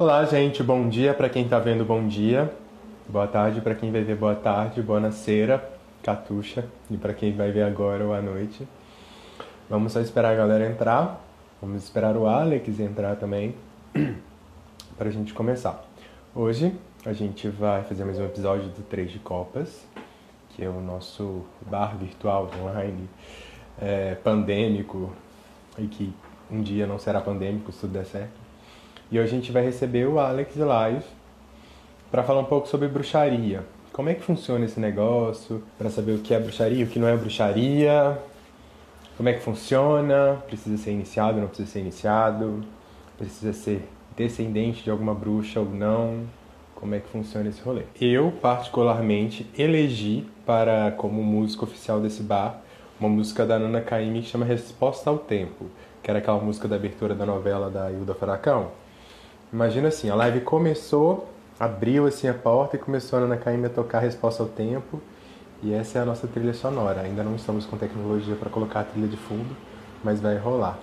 Olá, gente. Bom dia para quem está vendo. Bom dia. Boa tarde para quem vai ver. Boa tarde. Boa noceira, Catuxa. E para quem vai ver agora ou à noite. Vamos só esperar a galera entrar. Vamos esperar o Alex entrar também para a gente começar. Hoje a gente vai fazer mais um episódio do Três de Copas, que é o nosso bar virtual online é, pandêmico e que um dia não será pandêmico se tudo der certo. E hoje a gente vai receber o Alex Live para falar um pouco sobre bruxaria. Como é que funciona esse negócio? Para saber o que é bruxaria, o que não é bruxaria. Como é que funciona? Precisa ser iniciado, não precisa ser iniciado? Precisa ser descendente de alguma bruxa ou não? Como é que funciona esse rolê? Eu, particularmente, elegi para como música oficial desse bar uma música da Nana Caymmi que chama Resposta ao Tempo, que era aquela música da abertura da novela da Hilda Furacão. Imagina assim, a live começou, abriu assim a porta e começou a Ana Caymmi a tocar Resposta ao Tempo. E essa é a nossa trilha sonora. Ainda não estamos com tecnologia para colocar a trilha de fundo, mas vai rolar.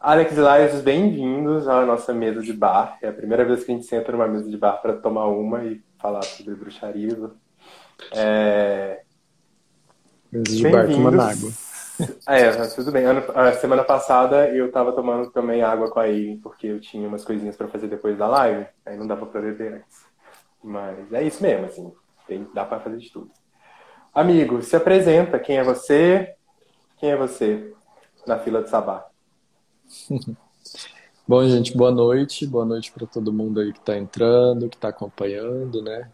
Alex e Laios, bem-vindos à nossa mesa de bar. É a primeira vez que a gente senta numa mesa de bar para tomar uma e falar sobre bruxaria. É... Mesa de bar tomando água. É, tudo bem. Ano, a semana passada eu tava tomando também água com a Irene, porque eu tinha umas coisinhas para fazer depois da live, aí não dava pra beber antes. Mas é isso mesmo, assim, tem, dá para fazer de tudo. Amigo, se apresenta, quem é você? Quem é você na fila de Sabá? Bom, gente, boa noite. Boa noite para todo mundo aí que está entrando, que está acompanhando, né?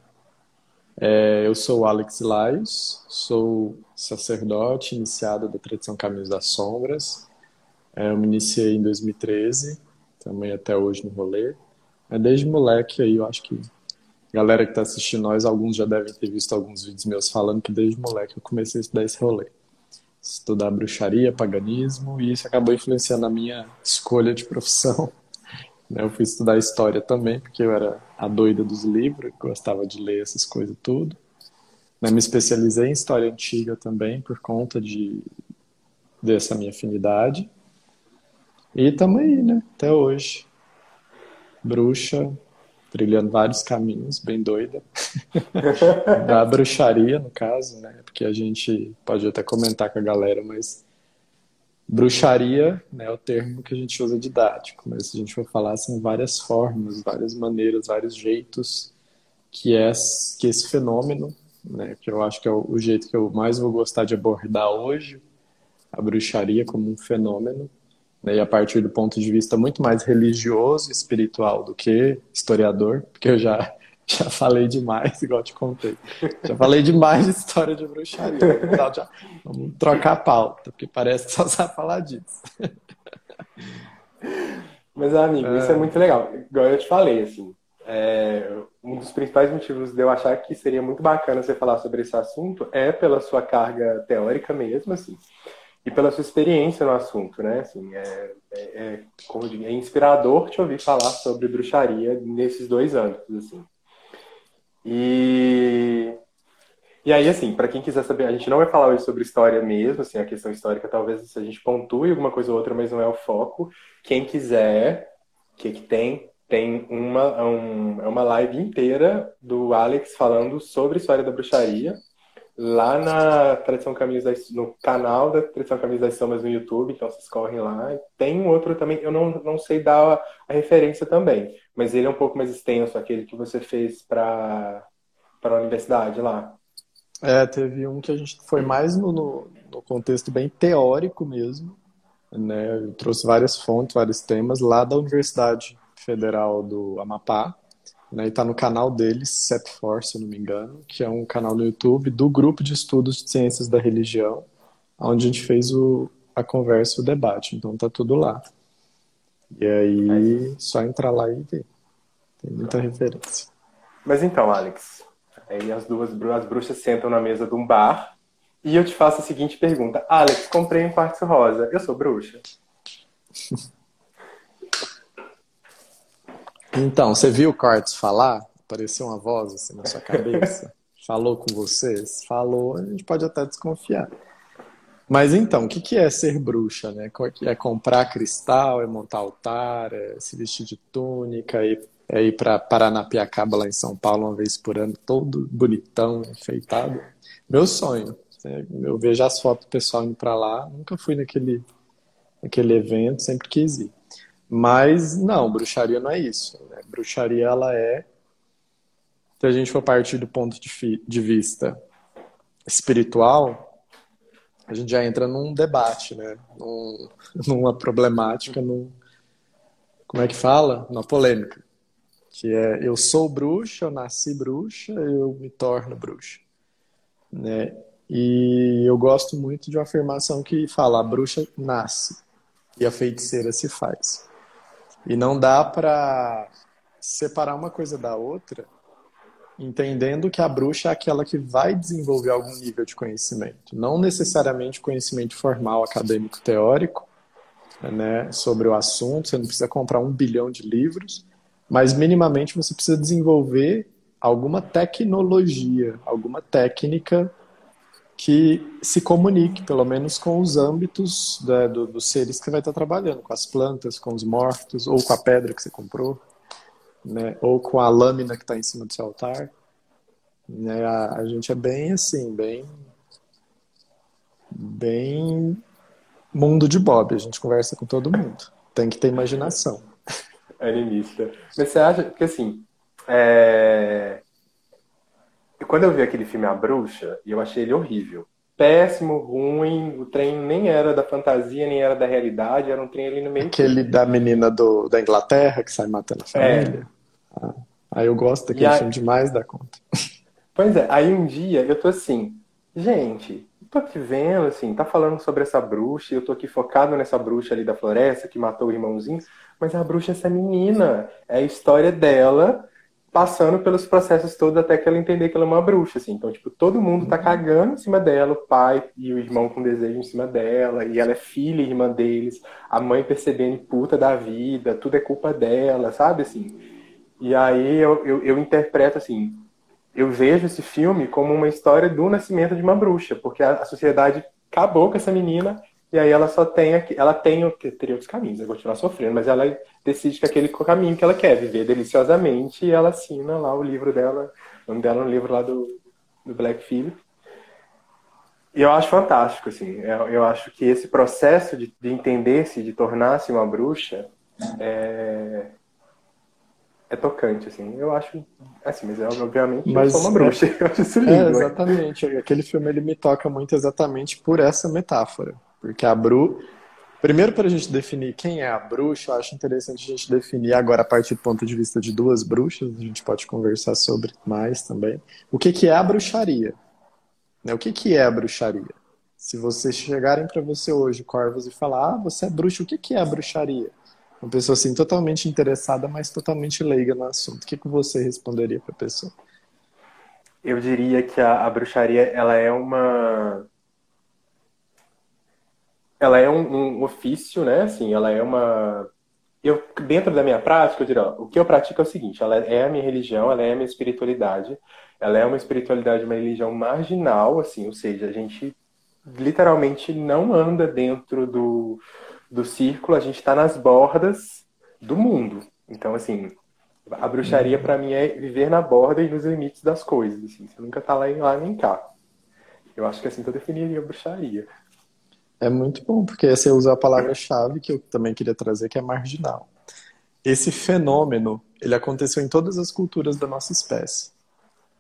É, eu sou Alex Laios, sou sacerdote iniciado da tradição Caminhos das Sombras. É, eu me iniciei em 2013, também até hoje no rolê. É desde moleque aí, eu acho que galera que está assistindo nós, alguns já devem ter visto alguns vídeos meus falando que desde moleque eu comecei a estudar esse rolê. Estudar bruxaria, paganismo, e isso acabou influenciando a minha escolha de profissão. Eu fui estudar história também, porque eu era a doida dos livros, gostava de ler essas coisas tudo. Né, me especializei em história antiga também, por conta de dessa minha afinidade. E estamos aí, né? Até hoje. Bruxa, trilhando vários caminhos, bem doida. da bruxaria, no caso, né? Porque a gente pode até comentar com a galera, mas bruxaria né, é o termo que a gente usa didático, mas se a gente for falar, são várias formas, várias maneiras, vários jeitos que, é, que esse fenômeno né, que eu acho que é o, o jeito que eu mais vou gostar de abordar hoje, a bruxaria como um fenômeno, né, e a partir do ponto de vista muito mais religioso e espiritual do que historiador, porque eu já, já falei demais, igual te contei. Já falei demais de história de bruxaria. Então já, vamos trocar a pauta, porque parece que só sabe falar disso. Mas, amigo, é... isso é muito legal. Igual eu te falei, assim, é, um dos principais motivos de eu achar que seria muito bacana você falar sobre esse assunto é pela sua carga teórica mesmo, assim, e pela sua experiência no assunto, né? Assim, é, é, é como digo, é inspirador te ouvir falar sobre bruxaria nesses dois âmbitos, assim. E e aí, assim, para quem quiser saber, a gente não vai falar hoje sobre história mesmo, assim, a questão histórica talvez a gente pontue alguma coisa ou outra, mas não é o foco. Quem quiser, o que, que tem? tem uma, um, é uma live inteira do Alex falando sobre história da bruxaria lá na Tradição Caminhos das, no canal da Tradição Caminhos das Sombras no YouTube, então vocês correm lá. Tem um outro também, eu não, não sei dar a referência também, mas ele é um pouco mais extenso, aquele que você fez para a universidade lá. É, teve um que a gente foi mais no, no contexto bem teórico mesmo, né? Eu trouxe várias fontes, vários temas lá da universidade Federal do Amapá. Né, e está no canal deles, CEPFOR, se eu não me engano, que é um canal no YouTube do Grupo de Estudos de Ciências da Religião, onde a gente fez o, a conversa e o debate. Então tá tudo lá. E aí, só entrar lá e ver. Tem muita referência. Mas então, Alex, aí as duas as bruxas sentam na mesa de um bar e eu te faço a seguinte pergunta. Alex, comprei um quartzo rosa. Eu sou bruxa? Então, você viu o Cortes falar? Apareceu uma voz assim na sua cabeça? Falou com vocês? Falou, a gente pode até desconfiar. Mas então, o que é ser bruxa, né? É comprar cristal, é montar altar, é se vestir de túnica, é é ir para Paranapiacaba, lá em São Paulo, uma vez por ano, todo bonitão, enfeitado. Meu sonho. Eu vejo as fotos do pessoal indo para lá, nunca fui naquele, naquele evento, sempre quis ir. Mas não, bruxaria não é isso. Né? Bruxaria ela é, se a gente for partir do ponto de, de vista espiritual, a gente já entra num debate, né? Num, numa problemática, num, como é que fala? Numa polêmica. Que é, eu sou bruxa, eu nasci bruxa, eu me torno bruxa. Né? E eu gosto muito de uma afirmação que fala: a bruxa nasce e a feiticeira se faz. E não dá para separar uma coisa da outra, entendendo que a bruxa é aquela que vai desenvolver algum nível de conhecimento, não necessariamente conhecimento formal, acadêmico, teórico, né, sobre o assunto. Você não precisa comprar um bilhão de livros, mas minimamente você precisa desenvolver alguma tecnologia, alguma técnica que se comunique, pelo menos com os âmbitos né, do, dos seres que você vai estar trabalhando, com as plantas, com os mortos, ou com a pedra que você comprou, né, ou com a lâmina que está em cima do seu altar. Né, a, a gente é bem assim, bem, bem mundo de Bob, a gente conversa com todo mundo. Tem que ter imaginação. Animista. Mas você acha que assim, é... quando eu vi aquele filme A Bruxa, eu achei ele horrível. Péssimo, ruim, o trem nem era da fantasia, nem era da realidade, era um trem ali no meio. Aquele da menina do, da Inglaterra que sai matando a é. família. É. Ah, aí eu gosto daquele aí... filme demais da conta. Pois é, aí um dia eu tô assim, gente, tô aqui vendo, assim, tá falando sobre essa bruxa, e eu tô aqui focado nessa bruxa ali da floresta que matou o irmãozinho, mas a bruxa é essa menina, é a história dela passando pelos processos todos até que ela entender que ela é uma bruxa, assim. Então, tipo, todo mundo tá cagando em cima dela, o pai e o irmão com desejo em cima dela, e ela é filha e irmã deles, a mãe percebendo puta da vida, tudo é culpa dela, sabe, assim. E aí eu, eu, eu interpreto, assim, eu vejo esse filme como uma história do nascimento de uma bruxa, porque a, a sociedade acabou com essa menina e aí ela só tem ela tem teria outros caminhos, vai continuar sofrendo, mas ela decide que aquele caminho que ela quer viver deliciosamente e ela assina lá o livro dela, o nome dela no livro lá do, do Black Phillip. E eu acho fantástico, assim, eu, eu acho que esse processo de, de entender-se, de tornar-se uma bruxa, é, é tocante, assim. Eu acho. Assim, mas obviamente mas, eu sou uma bruxa. É, eu acho isso lindo. É, exatamente. Aquele filme ele me toca muito exatamente por essa metáfora. Porque a Bru. Primeiro, para a gente definir quem é a bruxa, eu acho interessante a gente definir agora a partir do ponto de vista de duas bruxas, a gente pode conversar sobre mais também. O que, que é a bruxaria? Né, o que, que é a bruxaria? Se vocês chegarem para você hoje, Corvos, e falar, ah, você é bruxa, o que, que é a bruxaria? Uma pessoa assim totalmente interessada, mas totalmente leiga no assunto. O que, que você responderia para a pessoa? Eu diria que a, a, bruxaria ela é uma ela é um, um, ofício, né? Assim, ela é uma eu dentro da minha prática, eu diria, ó, o que eu pratico é o seguinte, ela é a minha religião, ela é a minha espiritualidade. Ela é uma espiritualidade, uma religião marginal, assim, ou seja, a gente literalmente não anda dentro do do círculo, a gente está nas bordas do mundo. Então, assim, a bruxaria para mim é viver na borda e nos limites das coisas. Assim. Você nunca está lá, lá nem cá. Eu acho que assim que eu definiria a bruxaria. É muito bom, porque você usa a palavra-chave que eu também queria trazer, que é marginal. Esse fenômeno, ele aconteceu em todas as culturas da nossa espécie.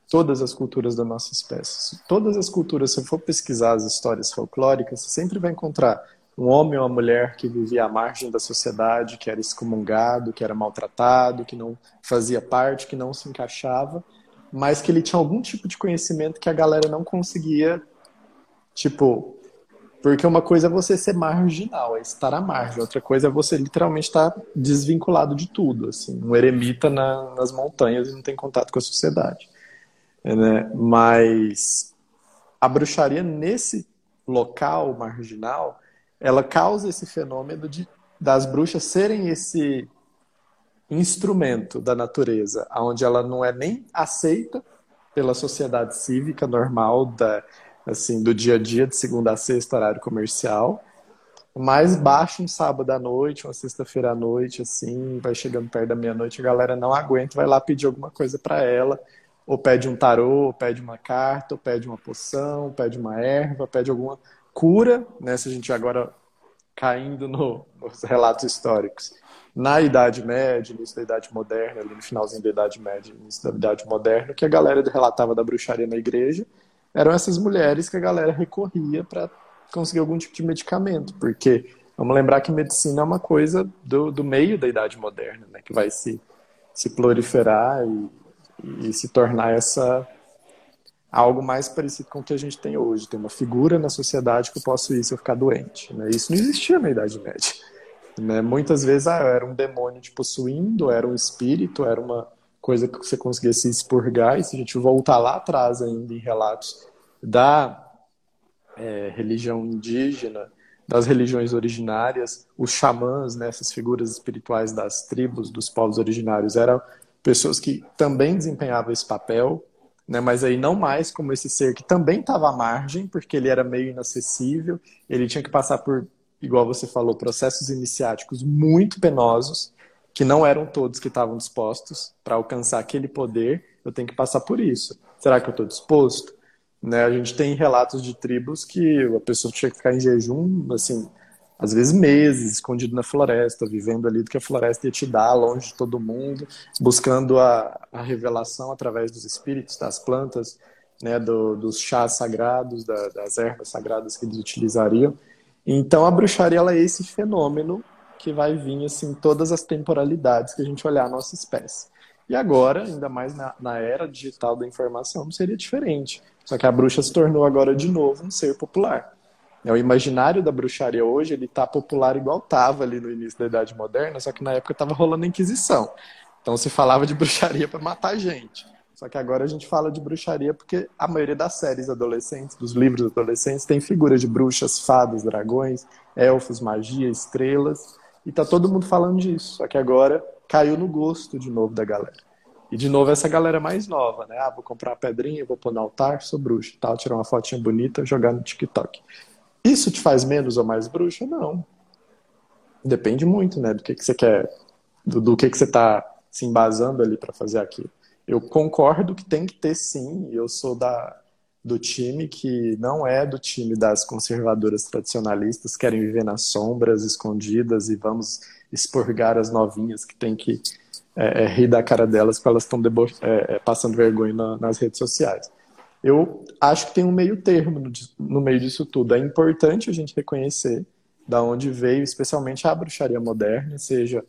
Todas as culturas da nossa espécie. Todas as culturas, se for pesquisar as histórias folclóricas, você sempre vai encontrar um homem ou uma mulher que vivia à margem da sociedade, que era excomungado, que era maltratado, que não fazia parte, que não se encaixava, mas que ele tinha algum tipo de conhecimento que a galera não conseguia, tipo, porque uma coisa é você ser marginal, é estar à margem, outra coisa é você literalmente estar desvinculado de tudo, assim, um eremita na, nas montanhas e não tem contato com a sociedade. Né? Mas a bruxaria nesse local marginal ela causa esse fenômeno de, das bruxas serem esse instrumento da natureza, onde ela não é nem aceita pela sociedade cívica normal da assim do dia a dia de segunda a sexta horário comercial mais baixa um sábado à noite, uma sexta-feira à noite, assim, vai chegando perto da meia-noite, a galera não aguenta, vai lá pedir alguma coisa para ela, ou pede um tarô, ou pede uma carta, ou pede uma poção, ou pede uma erva, pede alguma cura, né? Se a gente agora caindo no, nos relatos históricos. Na Idade Média, início da Idade Moderna, ali no finalzinho da Idade Média, início da Idade Moderna, que a galera relatava da bruxaria na igreja, eram essas mulheres que a galera recorria para conseguir algum tipo de medicamento, porque vamos lembrar que medicina é uma coisa do, do meio da Idade Moderna, né, que vai se, se proliferar e, e se tornar essa algo mais parecido com o que a gente tem hoje. Tem uma figura na sociedade que eu posso ir se eu ficar doente. Né? Isso não existia na Idade Média. Né? Muitas vezes ah, era um demônio te possuindo, era um espírito, era uma coisa que você conseguia se expurgar. E se a gente voltar lá atrás ainda em relatos da é, religião indígena, das religiões originárias, os xamãs, né, essas figuras espirituais das tribos, dos povos originários, eram pessoas que também desempenhavam esse papel, né, mas aí não mais como esse ser que também estava à margem, porque ele era meio inacessível, ele tinha que passar por, igual você falou, processos iniciáticos muito penosos, que não eram todos que estavam dispostos para alcançar aquele poder, eu tenho que passar por isso. Será que eu estou disposto? Né, a gente tem relatos de tribos que a pessoa tinha que ficar em jejum, assim, às vezes meses, escondido na floresta, vivendo ali do que a floresta ia te dar, longe de todo mundo, buscando a, a revelação através dos espíritos, das plantas, né, do, dos chás sagrados, da, das ervas sagradas que eles utilizariam. Então a bruxaria ela é esse fenômeno que vai vir assim todas as temporalidades que a gente olhar a nossa espécie. E agora, ainda mais na, na era digital da informação, seria diferente. Só que a bruxa se tornou agora de novo um ser popular. É, o imaginário da bruxaria hoje, ele tá popular igual tava ali no início da Idade Moderna, só que na época tava rolando a Inquisição. Então se falava de bruxaria para matar gente. Só que agora a gente fala de bruxaria porque a maioria das séries adolescentes, dos livros adolescentes, tem figuras de bruxas, fadas, dragões, elfos, magia, estrelas. E tá todo mundo falando disso. Só que agora caiu no gosto de novo da galera. E de novo essa galera mais nova, né? Ah, vou comprar uma pedrinha, vou pôr no altar, sou bruxa, tal, tirar uma fotinha bonita, jogar no TikTok. Isso te faz menos ou mais bruxa? Não. Depende muito, né, do que, que você quer, do, do que, que você está se embasando ali para fazer aquilo. Eu concordo que tem que ter sim, eu sou da, do time que não é do time das conservadoras tradicionalistas, querem viver nas sombras, escondidas e vamos expurgar as novinhas que tem que é, é, rir da cara delas porque elas estão é, é, passando vergonha na, nas redes sociais. Eu acho que tem um meio termo no, no meio disso tudo. É importante a gente reconhecer da onde veio, especialmente a bruxaria moderna, seja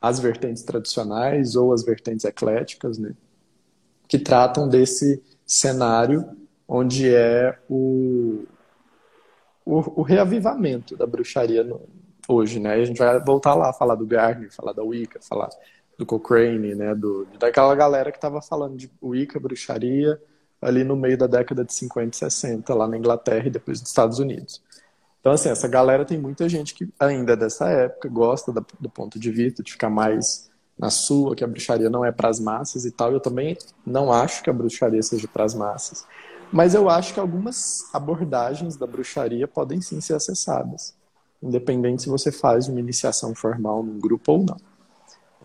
as vertentes tradicionais ou as vertentes ecléticas, né? que tratam desse cenário onde é o, o, o reavivamento da bruxaria no, hoje, né? A gente vai voltar lá, falar do Gardner, falar da Wicca, falar do Cochrane, né? Do, daquela galera que estava falando de Wicca, bruxaria, ali no meio da década de 50 e 60, lá na Inglaterra e depois nos Estados Unidos. Então, assim, essa galera tem muita gente que ainda é dessa época, gosta do ponto de vista de ficar mais na sua, que a bruxaria não é para as massas e tal. Eu também não acho que a bruxaria seja para as massas. Mas eu acho que algumas abordagens da bruxaria podem sim ser acessadas, independente se você faz uma iniciação formal num grupo ou não.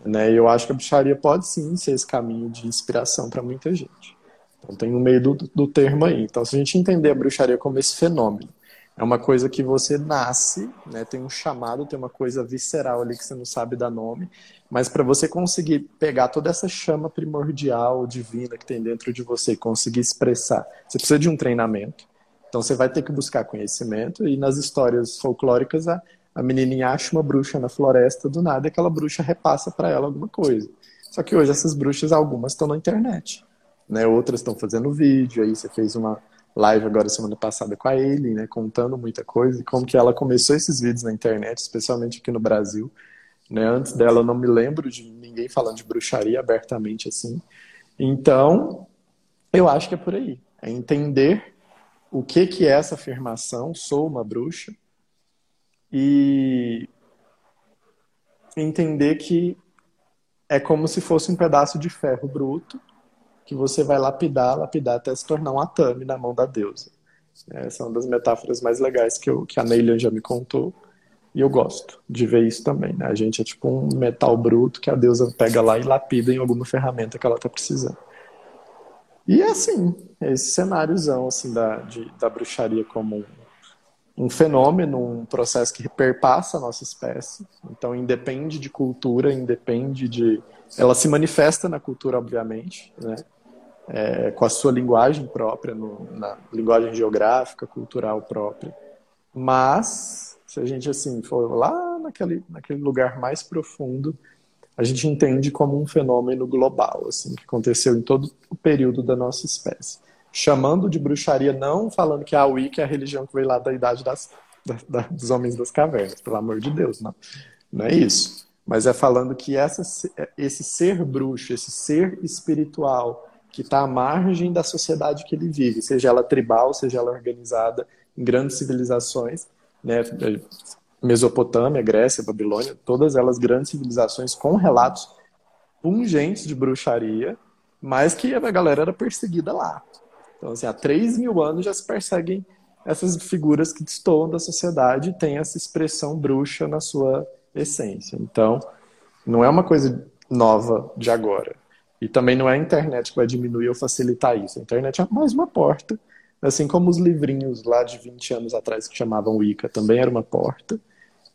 Né? Eu acho que a bruxaria pode sim ser esse caminho de inspiração para muita gente. Então tem no meio do, do termo aí. Então, se a gente entender a bruxaria como esse fenômeno, é uma coisa que você nasce, né? Tem um chamado, tem uma coisa visceral ali que você não sabe dar nome, mas para você conseguir pegar toda essa chama primordial, divina que tem dentro de você e conseguir expressar, você precisa de um treinamento. Então você vai ter que buscar conhecimento e nas histórias folclóricas a, a menininha acha uma bruxa na floresta do nada, e aquela bruxa repassa para ela alguma coisa. Só que hoje essas bruxas algumas estão na internet né? Outras estão fazendo vídeo, aí você fez uma live agora semana passada com a Eileen, né? Contando muita coisa e como que ela começou esses vídeos na internet, especialmente aqui no Brasil. Né? Antes dela eu não me lembro de ninguém falando de bruxaria abertamente assim. Então, eu acho que é por aí. É entender o que, que é essa afirmação, sou uma bruxa, e entender que é como se fosse um pedaço de ferro bruto que você vai lapidar, lapidar até se tornar um atame na mão da deusa. Essa é uma das metáforas mais legais que, eu, que a Neilian já me contou. E eu gosto de ver isso também, né? A gente é tipo um metal bruto que a deusa pega lá e lapida em alguma ferramenta que ela tá precisando. E é assim, é esse cenáriozão assim, da, de, da bruxaria como um, um fenômeno, um processo que perpassa a nossa espécie. Então, independe de cultura, independe de. Ela se manifesta na cultura, obviamente, né? É, com a sua linguagem própria, no, na linguagem geográfica, cultural própria. Mas, se a gente assim for lá naquele, naquele lugar mais profundo, a gente entende como um fenômeno global, assim, que aconteceu em todo o período da nossa espécie. Chamando de bruxaria, não falando que a Wicca é a religião que veio lá da idade das, da, da, dos homens das cavernas, pelo amor de Deus, não. Não é isso. Mas é falando que essa, esse ser bruxo, esse ser espiritual, que está à margem da sociedade que ele vive, seja ela tribal, seja ela organizada em grandes civilizações, né, Mesopotâmia, Grécia, Babilônia, todas elas grandes civilizações com relatos pungentes de bruxaria, mas que a galera era perseguida lá. Então, assim, há 3 mil anos já se perseguem essas figuras que destoam da sociedade e têm essa expressão bruxa na sua essência. Então, não é uma coisa nova de agora. E também não é a internet que vai diminuir ou facilitar isso. A internet é mais uma porta, assim como os livrinhos lá de 20 anos atrás que chamavam Wicca também era uma porta.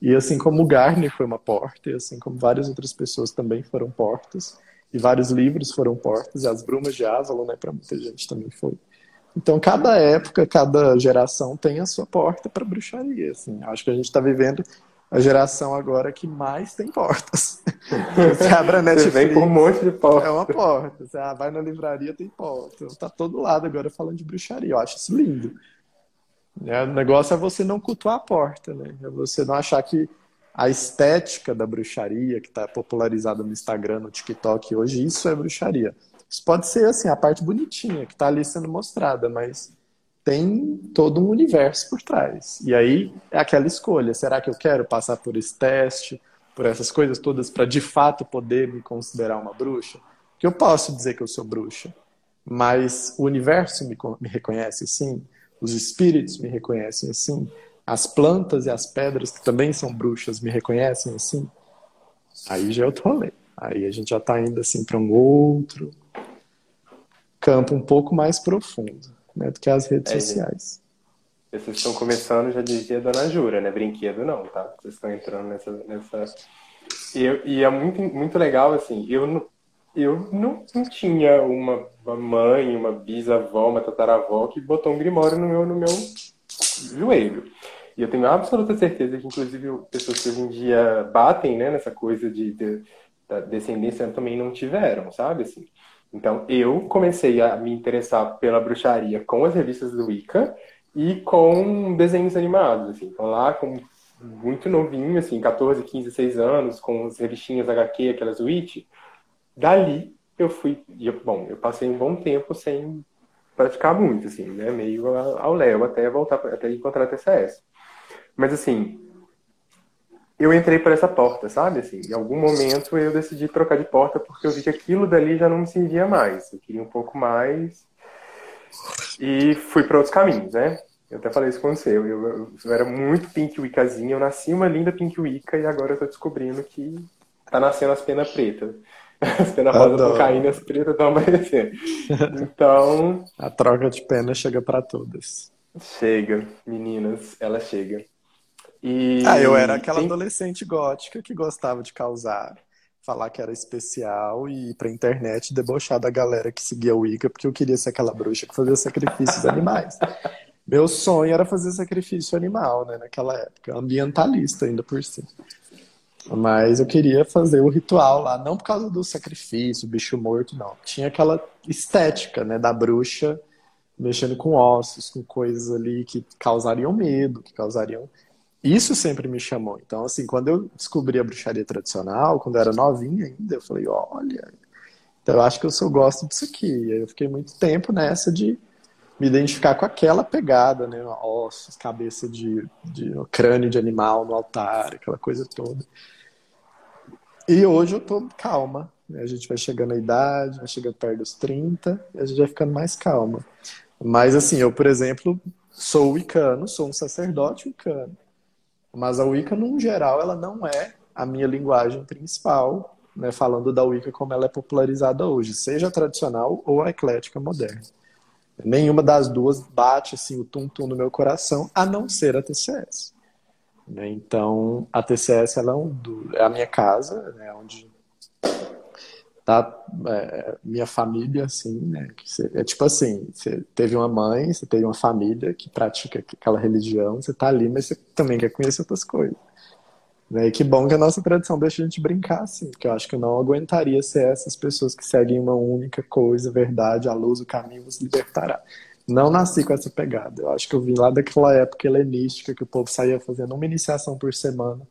E assim como o Garner foi uma porta, e assim como várias outras pessoas também foram portas, e vários livros foram portas, e as Brumas de Avalon, né, para muita gente também foi. Então, cada época, cada geração tem a sua porta para bruxaria. Assim. Acho que a gente está vivendo a geração agora que mais tem portas. Você abre a Netflix. Você vem com um monte de portas. É uma porta. Você vai na livraria, tem porta. Está todo lado agora falando de bruxaria. Eu acho isso lindo. É, o negócio é você não cultuar a porta, né? É você não achar que a estética da bruxaria que está popularizada no Instagram, no TikTok hoje, isso é bruxaria. Isso pode ser assim a parte bonitinha que está ali sendo mostrada, mas tem todo um universo por trás. E aí é aquela escolha: será que eu quero passar por esse teste, por essas coisas todas para de fato poder me considerar uma bruxa? Que eu posso dizer que eu sou bruxa, mas o universo me, me reconhece sim os espíritos me reconhecem assim, as plantas e as pedras, que também são bruxas, me reconhecem assim, aí já é outro rolê. Aí a gente já está indo assim para um outro campo um pouco mais profundo né, do que as redes é, sociais. Vocês estão começando, já dizia Dona Jura, né? Brinquedo não, tá? Vocês estão entrando nessa. nessa... E, e é muito, muito legal, assim, eu não eu não, não tinha uma, uma, mãe, uma bisavó, uma tataravó que botou um grimório no meu, no meu joelho. E eu tenho absoluta certeza que, inclusive, pessoas que hoje em dia batem né, nessa coisa de, de da descendência também não tiveram, sabe? Assim. Então, eu comecei a me interessar pela bruxaria com as revistas do Wicca e com desenhos animados, assim. Então, lá, com muito novinho, assim, 14, 15, 6 anos, com as revistinhas HQ, aquelas Witch, Dali eu fui, bom, eu passei um bom tempo sem praticar muito, assim, né? Meio ao léu até voltar, até encontrar a TCS. Mas assim, eu entrei por essa porta, sabe? Assim, em algum momento eu decidi trocar de porta porque eu vi que aquilo dali já não me servia mais. Eu queria um pouco mais e fui para outros caminhos, né? Eu até falei isso com você. Eu, eu, eu era muito Pink Wiccazinha, eu nasci uma linda Pink Wicca e agora eu tô descobrindo que tá nascendo as penas pretas. As penas rosa estão caindo e as pretas estão aparecendo. Então. A troca de pena chega para todas. Chega, meninas, ela chega. E... Ah, eu era aquela adolescente gótica que gostava de causar, falar que era especial e ir pra internet debochar da galera que seguia o Wicca, porque eu queria ser aquela bruxa que fazia sacrifícios animais. Meu sonho era fazer sacrifício animal, né, naquela época, ambientalista ainda por cima. Mas eu queria fazer o ritual lá, não por causa do sacrifício, bicho morto, não. Tinha aquela estética, né, da bruxa mexendo com ossos, com coisas ali que causariam medo, que causariam. Isso sempre me chamou. Então, assim, quando eu descobri a bruxaria tradicional, quando eu era novinha ainda, eu falei, olha, então eu acho que eu só gosto disso aqui. E aí eu fiquei muito tempo nessa de me identificar com aquela pegada, né? Ossos, cabeça de, de crânio de animal no altar, aquela coisa toda. E hoje eu tô calma. Né? A gente vai chegando à idade, vai chegando perto dos 30, e a gente vai ficando mais calma. Mas assim, eu, por exemplo, sou wicano, sou um sacerdote wicano. Mas a Wicca, num geral, ela não é a minha linguagem principal, né, falando da Wicca como ela é popularizada hoje, seja a tradicional ou a eclética moderna. Nenhuma das duas bate assim o tum-tum no meu coração, a não ser a TCS. Né? Então, a TCS ela é, um do, é a minha casa, né, onde tá é, minha família, assim, né? é tipo assim, você teve uma mãe, você teve uma família que pratica aquela religião, você tá ali, mas você também quer conhecer outras coisas. Né? E que bom que a nossa tradição deixa a gente brincar assim, porque eu acho que eu não aguentaria ser essas pessoas que seguem uma única coisa, verdade, a luz, o caminho nos libertará. Não nasci com essa pegada. Eu acho que eu vim lá daquela época helenística que o povo saía fazendo uma iniciação por semana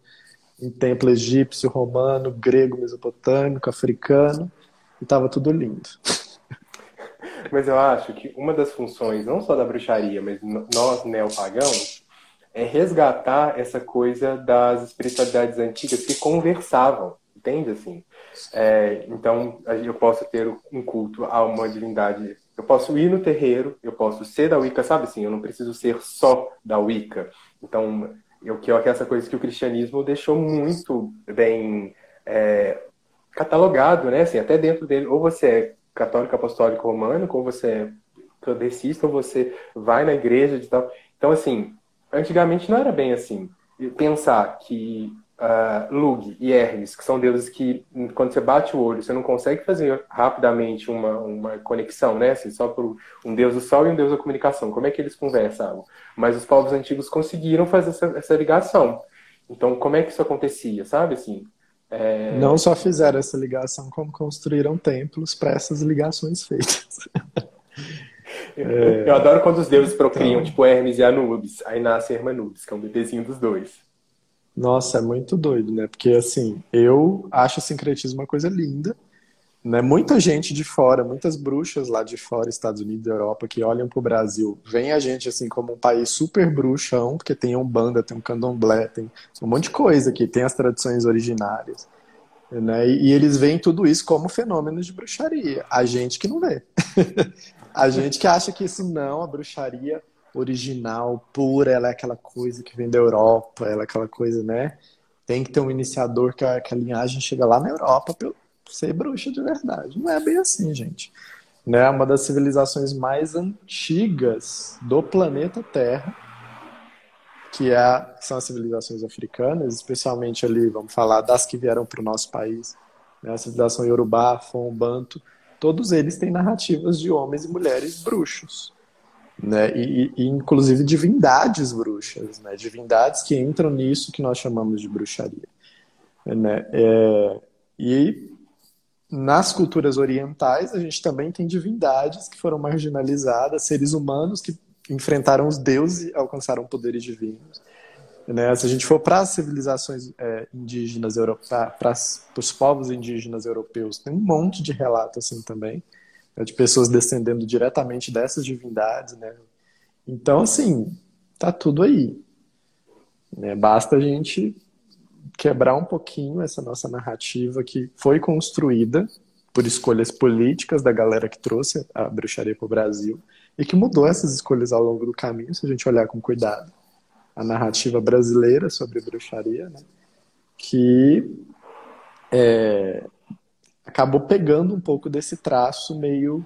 em templo egípcio, romano, grego, mesopotâmico, africano, e estava tudo lindo. Mas eu acho que uma das funções, não só da bruxaria, mas nós neopagãos, é resgatar essa coisa das espiritualidades antigas que conversavam, entende? Assim, é, então, eu posso ter um culto a uma divindade, eu posso ir no terreiro, eu posso ser da Wicca, sabe assim? Eu não preciso ser só da Wicca. Então, eu que é essa coisa que o cristianismo deixou muito bem é, catalogado, né? Assim, até dentro dele, ou você é católico apostólico romano, ou você é kardecista, ou você vai na igreja de tal. Então, assim, antigamente não era bem assim. Pensar que uh, Lug e Hermes, que são deuses que, quando você bate o olho, você não consegue fazer rapidamente uma, uma conexão, né? Assim, só por um deus do sol e um deus da comunicação. Como é que eles conversavam? Mas os povos antigos conseguiram fazer essa, essa ligação. Então, como é que isso acontecia, sabe? Assim, é... Não só fizeram essa ligação, como construíram templos para essas ligações feitas. é... Eu adoro quando os deuses procriam, então... tipo Hermes e Anubis. Aí nasce Hermanubis, que é um bebezinho dos dois. Nossa, é muito doido, né? Porque, assim, eu acho o sincretismo uma coisa linda. Né? Muita gente de fora, muitas bruxas lá de fora, Estados Unidos Europa, que olham para o Brasil, veem a gente assim como um país super bruxão, porque tem um banda, tem um candomblé, tem um monte de coisa aqui, tem as tradições originárias. Né? E, e eles veem tudo isso como fenômenos de bruxaria. A gente que não vê. a gente que acha que isso não, a bruxaria original, pura, ela é aquela coisa que vem da Europa, ela é aquela coisa, né? Tem que ter um iniciador que a, que a linhagem chega lá na Europa para ser bruxa de verdade. Não é bem assim, gente. Né? Uma das civilizações mais antigas do planeta Terra, que, é, são as civilizações africanas, especialmente ali, vamos falar, das que vieram para o nosso país, né? a civilização Yorubá, Fon, Banto, todos eles têm narrativas de homens e mulheres bruxos né? E, e, inclusive divindades bruxas, né? Divindades que entram nisso que nós chamamos de bruxaria, né? É, e nas culturas orientais a gente também tem divindades que foram marginalizadas, seres humanos que enfrentaram os deuses e alcançaram poderes divinos. Né? Se a gente for para as civilizações é, indígenas para os povos indígenas europeus, tem um monte de relato assim também de pessoas descendendo diretamente dessas divindades, né? Então, assim, tá tudo aí. Né? Basta a gente quebrar um pouquinho essa nossa narrativa que foi construída por escolhas políticas da galera que trouxe a bruxaria para o Brasil e que mudou essas escolhas ao longo do caminho, se a gente olhar com cuidado. A narrativa brasileira sobre bruxaria, né? que é, acabou pegando um pouco desse traço meio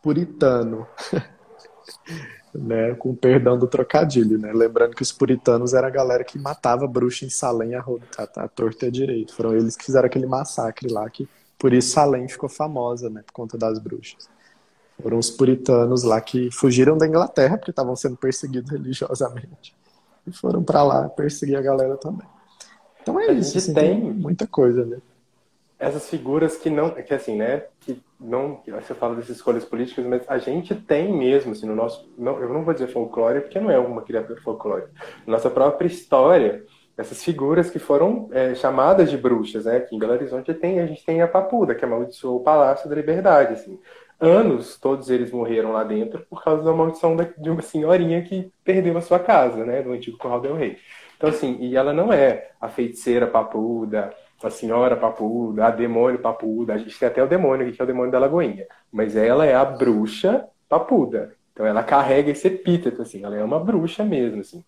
puritano, né, com perdão do trocadilho, né, lembrando que os puritanos era a galera que matava bruxa em Salem a, a, a torta e a direito, foram eles que fizeram aquele massacre lá, que por isso Salem ficou famosa, né, por conta das bruxas. Foram os puritanos lá que fugiram da Inglaterra porque estavam sendo perseguidos religiosamente e foram para lá perseguir a galera também. Então é a isso, assim, tem... tem muita coisa, né? Essas figuras que não, que assim, né, que não, você fala dessas escolhas políticas, mas a gente tem mesmo, assim, no nosso, não, eu não vou dizer folclore, porque não é uma criatura folclórica, nossa própria história, essas figuras que foram é, chamadas de bruxas, né, aqui em Belo Horizonte tem, a gente tem a Papuda, que amaldiçoou o Palácio da Liberdade, assim, anos todos eles morreram lá dentro por causa da maldição de uma senhorinha que perdeu a sua casa, né, do antigo Corral del Rei. Então, assim, e ela não é a feiticeira Papuda, a senhora papuda, a demônio papuda. A gente tem até o demônio aqui, que é o demônio da Lagoinha. Mas ela é a bruxa papuda. Então ela carrega esse epíteto, assim. Ela é uma bruxa mesmo, assim.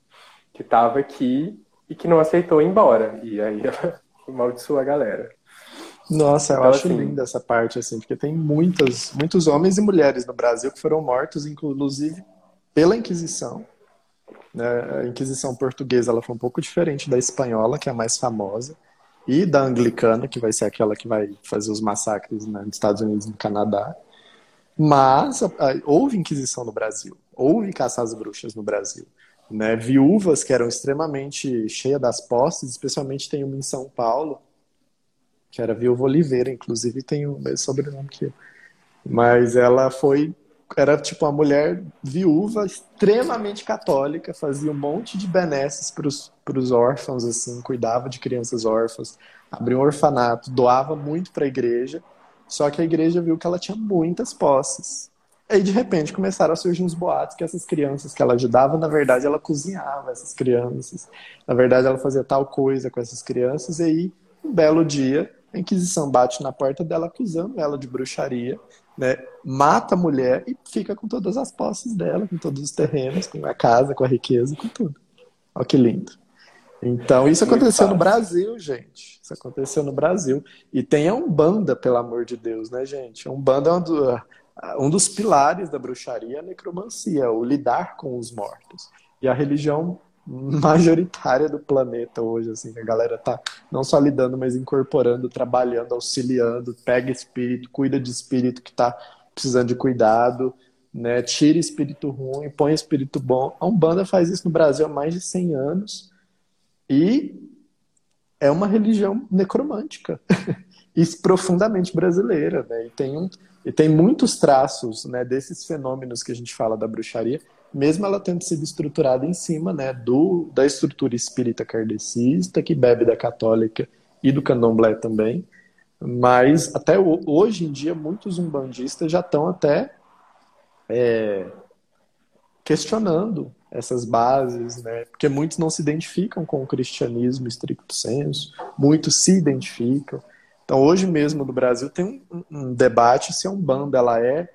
Que estava aqui e que não aceitou ir embora. E aí ela amaldiçoou a galera. Nossa, eu então, acho assim, linda essa parte, assim, porque tem muitas, muitos homens e mulheres no Brasil que foram mortos, inclusive, pela Inquisição. Né? A Inquisição portuguesa ela foi um pouco diferente da espanhola, que é a mais famosa, e da anglicana, que vai ser aquela que vai fazer os massacres né, nos Estados Unidos e no Canadá. Mas houve Inquisição no Brasil, houve caça às bruxas no Brasil. Né? Viúvas que eram extremamente cheias das posses, especialmente tem uma em São Paulo, que era Viúva Oliveira, inclusive tem o mesmo sobrenome que eu. Mas ela foi, era tipo uma mulher viúva, extremamente católica, fazia um monte de benesses para os órfãos, assim, cuidava de crianças órfãs, abriu um orfanato, doava muito para a igreja, só que a igreja viu que ela tinha muitas posses. Aí, de repente, começaram a surgir uns boatos que essas crianças que ela ajudava, na verdade, ela cozinhava essas crianças. Na verdade, ela fazia tal coisa com essas crianças. E aí, um belo dia, a Inquisição bate na porta dela acusando ela de bruxaria, né? mata a mulher e fica com todas as posses dela, com todos os terrenos, com a casa, com a riqueza, com tudo. Olha que lindo. Então, isso aconteceu no Brasil, gente. Isso aconteceu no Brasil. E tem a Umbanda, pelo amor de Deus, né, gente? A Umbanda é um, do, um dos pilares da bruxaria, a necromancia, o lidar com os mortos. E a religião majoritária do planeta hoje, assim, a galera tá não só lidando, mas incorporando, trabalhando, auxiliando, pega espírito, cuida de espírito que tá precisando de cuidado, né, tira espírito ruim, põe espírito bom. A Umbanda faz isso no Brasil há mais de 100 anos e é uma religião necromântica e profundamente brasileira, né, e tem um, e tem muitos traços, né, desses fenômenos que a gente fala da bruxaria mesmo ela tendo sido estruturada em cima né, do, da estrutura espírita kardecista, que bebe da católica e do candomblé também. Mas até hoje em dia, muitos umbandistas já estão até é, questionando essas bases, né? porque muitos não se identificam com o cristianismo estricto senso, muitos se identificam. Então, hoje mesmo no Brasil tem um, um debate se a Umbanda ela é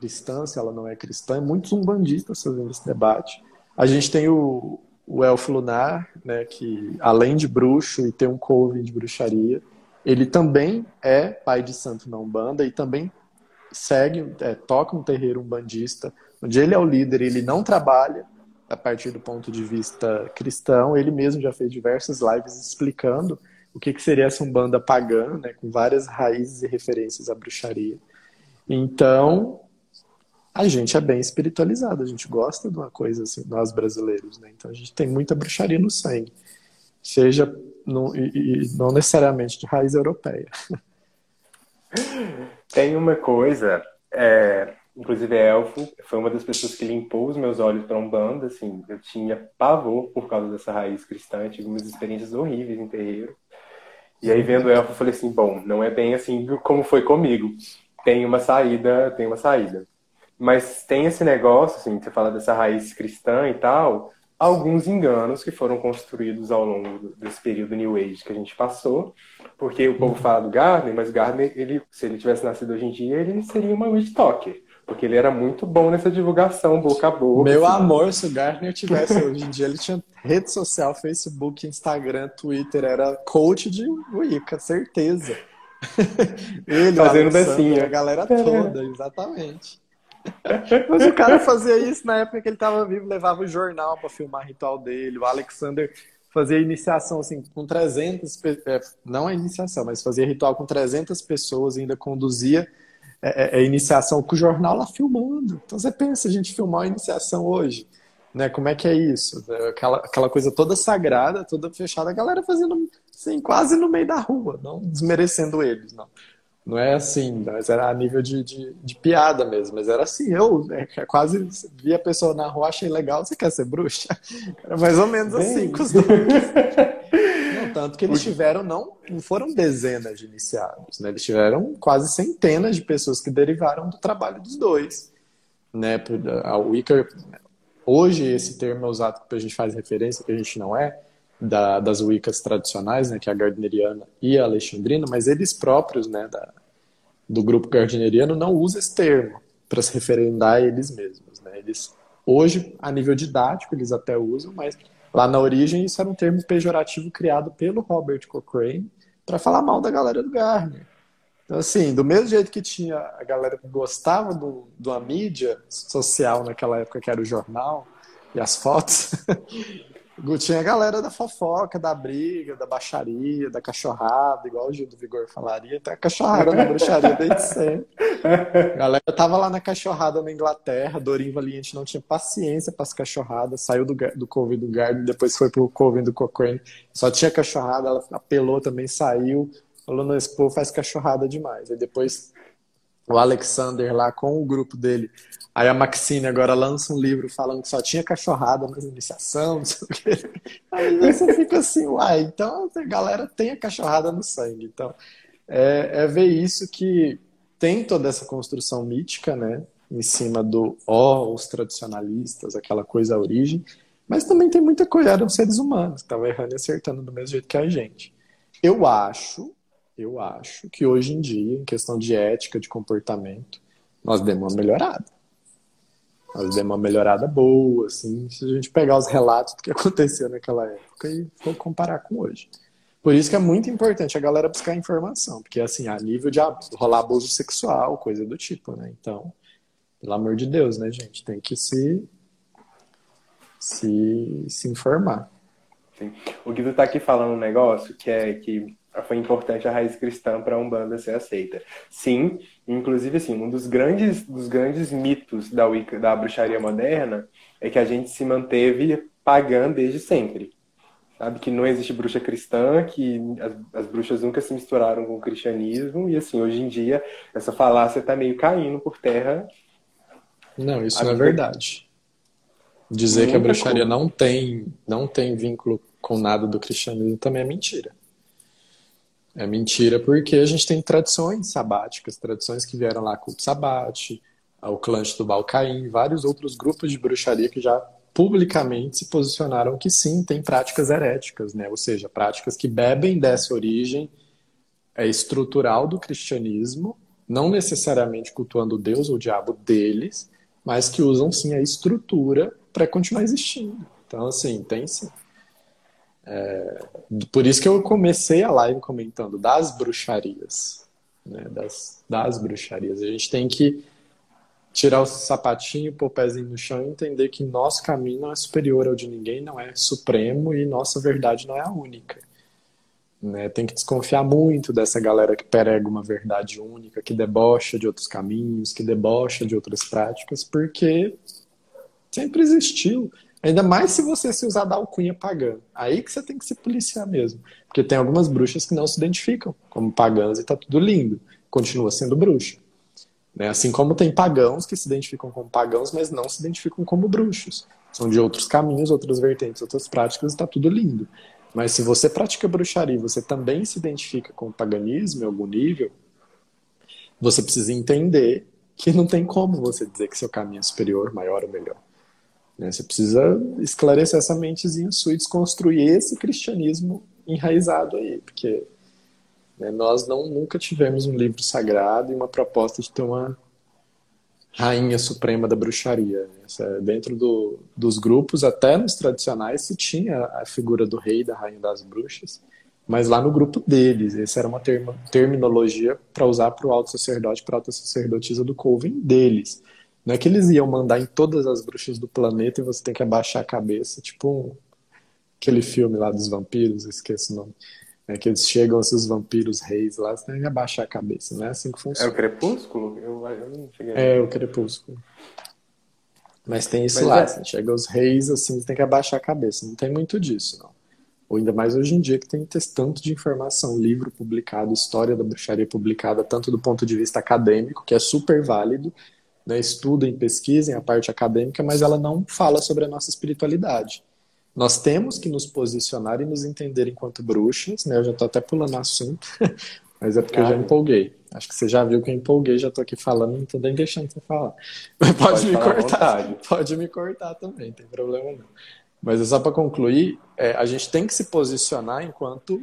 cristã, se ela não é cristã, muitos umbandistas fazendo esse debate. A gente tem o, o Elfo Lunar, né, que além de bruxo e ter um coven de bruxaria, ele também é pai de santo na Umbanda e também segue, é, toca um terreiro umbandista, onde ele é o líder, ele não trabalha a partir do ponto de vista cristão, ele mesmo já fez diversas lives explicando o que, que seria essa Umbanda pagã, né, com várias raízes e referências à bruxaria. Então, a gente é bem espiritualizado, a gente gosta de uma coisa assim, nós brasileiros, né? Então a gente tem muita bruxaria no sangue, seja no, e, e não necessariamente de raiz europeia. Tem uma coisa, é, inclusive Elfo foi uma das pessoas que limpou os meus olhos para Umbanda, assim, eu tinha pavor por causa dessa raiz cristã, tive umas experiências horríveis em terreiro. E aí vendo Elfo, eu falei assim, bom, não é bem assim como foi comigo. Tem uma saída, tem uma saída. Mas tem esse negócio, assim, você fala dessa raiz cristã e tal, alguns enganos que foram construídos ao longo desse período New Age que a gente passou, porque o povo fala do Gardner, mas o Gardner, ele, se ele tivesse nascido hoje em dia, ele seria uma witch talker, porque ele era muito bom nessa divulgação boca a boca. Meu assim. amor, se o Gardner tivesse hoje em dia, ele tinha rede social, Facebook, Instagram, Twitter, era coach de Wicca, certeza. Ele, Fazendo dancinha. A galera toda, exatamente. Mas o cara fazia isso na época que ele estava vivo, levava o jornal para filmar o ritual dele. O Alexander fazia iniciação assim com 300, é, não a iniciação, mas fazia ritual com 300 pessoas, ainda conduzia é, é, a iniciação com o jornal lá filmando. Então você pensa a gente filmar a iniciação hoje, né? Como é que é isso? Aquela, aquela coisa toda sagrada, toda fechada, a galera fazendo assim, quase no meio da rua, não desmerecendo eles, não. Não é assim, mas era a nível de, de, de piada mesmo. Mas era assim, eu né, quase vi a pessoa na rua, achei legal, você quer ser bruxa? Era mais ou menos Bem... assim com os dois. não, tanto que eles tiveram, não, não foram dezenas de iniciados, né? Eles tiveram quase centenas de pessoas que derivaram do trabalho dos dois. Né? A Wicca, hoje esse termo é usado para a gente faz referência, que a gente não é, da, das Wiccas tradicionais, né, que é a gardneriana e a alexandrina, mas eles próprios, né, da, do grupo gardneriano não usa esse termo para se referendar a eles mesmos. Né? Eles, hoje, a nível didático, eles até usam, mas Lá na origem, isso era um termo pejorativo criado pelo Robert Cochrane para falar mal da galera do Gardner. Então, assim, do mesmo jeito que tinha a galera que gostava do, de uma mídia social naquela época, que era o jornal e as fotos, tinha a galera da fofoca, da briga, da baixaria, da cachorrada, igual o Gil do Vigor falaria, tá cachorrada na bruxaria desde sempre. A galera tava lá na cachorrada na Inglaterra, Dorim Valiente não tinha paciência para as cachorradas, saiu do, do Coven do Garden, depois foi pro Coven do Cochrane, só tinha cachorrada, ela apelou também, saiu, falou, no esse povo faz cachorrada demais. Aí depois o Alexander lá com o grupo dele. Aí a Maxine agora lança um livro falando que só tinha cachorrada na iniciação, não sei o quê. Aí você fica assim, uai, então a galera tem a cachorrada no sangue. Então, é, é ver isso que tem toda essa construção mítica, né? Em cima do ó, oh, os tradicionalistas, aquela coisa a origem, mas também tem muita coisa, eram seres humanos, que estavam errando e acertando do mesmo jeito que a gente. Eu acho eu acho que hoje em dia, em questão de ética, de comportamento, nós demos uma melhorada. Nós demos uma melhorada boa, assim, se a gente pegar os relatos do que aconteceu naquela época e for comparar com hoje. Por isso que é muito importante a galera buscar informação, porque assim, a nível de rolar abuso sexual, coisa do tipo, né? Então, pelo amor de Deus, né, gente? Tem que se se, se informar. Sim. O Guido tá aqui falando um negócio que é que foi importante a raiz cristã para a Umbanda ser aceita. Sim, inclusive assim, um dos grandes, dos grandes mitos da, Wicca, da bruxaria moderna é que a gente se manteve pagã desde sempre. Sabe que não existe bruxa cristã, que as, as bruxas nunca se misturaram com o cristianismo e assim, hoje em dia essa falácia está meio caindo por terra. Não, isso não é verdade. Dizer que a bruxaria não tem, não tem vínculo com nada do cristianismo também é mentira. É mentira porque a gente tem tradições sabáticas, tradições que vieram lá com o sabate, o clã de Tubal Caim, vários outros grupos de bruxaria que já publicamente se posicionaram que sim, tem práticas heréticas, né? ou seja, práticas que bebem dessa origem é, estrutural do cristianismo, não necessariamente cultuando Deus ou o diabo deles, mas que usam sim a estrutura para continuar existindo. Então, assim, tem sim. É, por isso que eu comecei a live comentando das bruxarias. Né, das, das bruxarias. A gente tem que tirar o sapatinho, pôr o pezinho no chão e entender que nosso caminho não é superior ao de ninguém, não é supremo e nossa verdade não é a única. Né? Tem que desconfiar muito dessa galera que prega uma verdade única, que debocha de outros caminhos, que debocha de outras práticas, porque sempre existiu. Ainda mais se você se usar da alcunha pagã. Aí que você tem que se policiar mesmo. Porque tem algumas bruxas que não se identificam como pagãs e tá tudo lindo. Continua sendo bruxa. Né? Assim como tem pagãos que se identificam como pagãos, mas não se identificam como bruxos. São de outros caminhos, outras vertentes, outras práticas e tá tudo lindo. Mas se você pratica bruxaria e você também se identifica com o paganismo em algum nível, você precisa entender que não tem como você dizer que seu caminho é superior, maior ou melhor. Né? Você precisa esclarecer essa mentezinha sua e desconstruir esse cristianismo enraizado aí, porque né, nós não nunca tivemos um livro sagrado e uma proposta de ter uma rainha suprema da bruxaria. Né? Dentro do, dos grupos, até nos tradicionais, se tinha a figura do rei, da rainha das bruxas, mas lá no grupo deles, essa era uma termo, terminologia para usar para o alto sacerdote, para a alta sacerdotisa do coven deles. Não é que eles iam mandar em todas as bruxas do planeta e você tem que abaixar a cabeça, tipo aquele filme lá dos vampiros, esqueço o nome. É que eles chegam, esses vampiros reis lá, você tem que abaixar a cabeça, não é assim que funciona. É o crepúsculo? Eu, eu não cheguei É, o crepúsculo. Mas tem isso Mas lá, é... assim, chega os reis assim, você tem que abaixar a cabeça. Não tem muito disso, não. Ou ainda mais hoje em dia que tem tanto de informação, livro publicado, história da bruxaria publicada, tanto do ponto de vista acadêmico, que é super válido, né, estudem, pesquisem a parte acadêmica, mas ela não fala sobre a nossa espiritualidade. Nós temos que nos posicionar e nos entender enquanto bruxas, né? Eu já estou até pulando assunto, mas é porque ah, eu já empolguei. Acho que você já viu que eu empolguei, já estou aqui falando, não estou nem deixando você falar. Mas pode, pode me cortar. Pode me cortar também, não tem problema não. Mas é só para concluir, é, a gente tem que se posicionar enquanto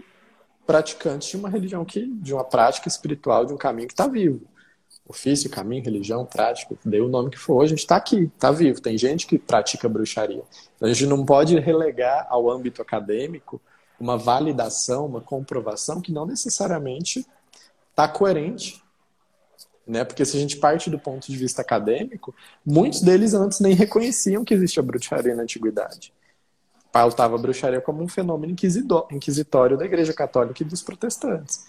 praticantes de uma religião que, de uma prática espiritual, de um caminho que está vivo. Ofício, caminho, religião, prática, dê o nome que for, a gente está aqui, está vivo. Tem gente que pratica bruxaria. A gente não pode relegar ao âmbito acadêmico uma validação, uma comprovação que não necessariamente está coerente. Né? Porque se a gente parte do ponto de vista acadêmico, muitos deles antes nem reconheciam que existia bruxaria na antiguidade. Pautava a bruxaria como um fenômeno inquisitório da Igreja Católica e dos protestantes.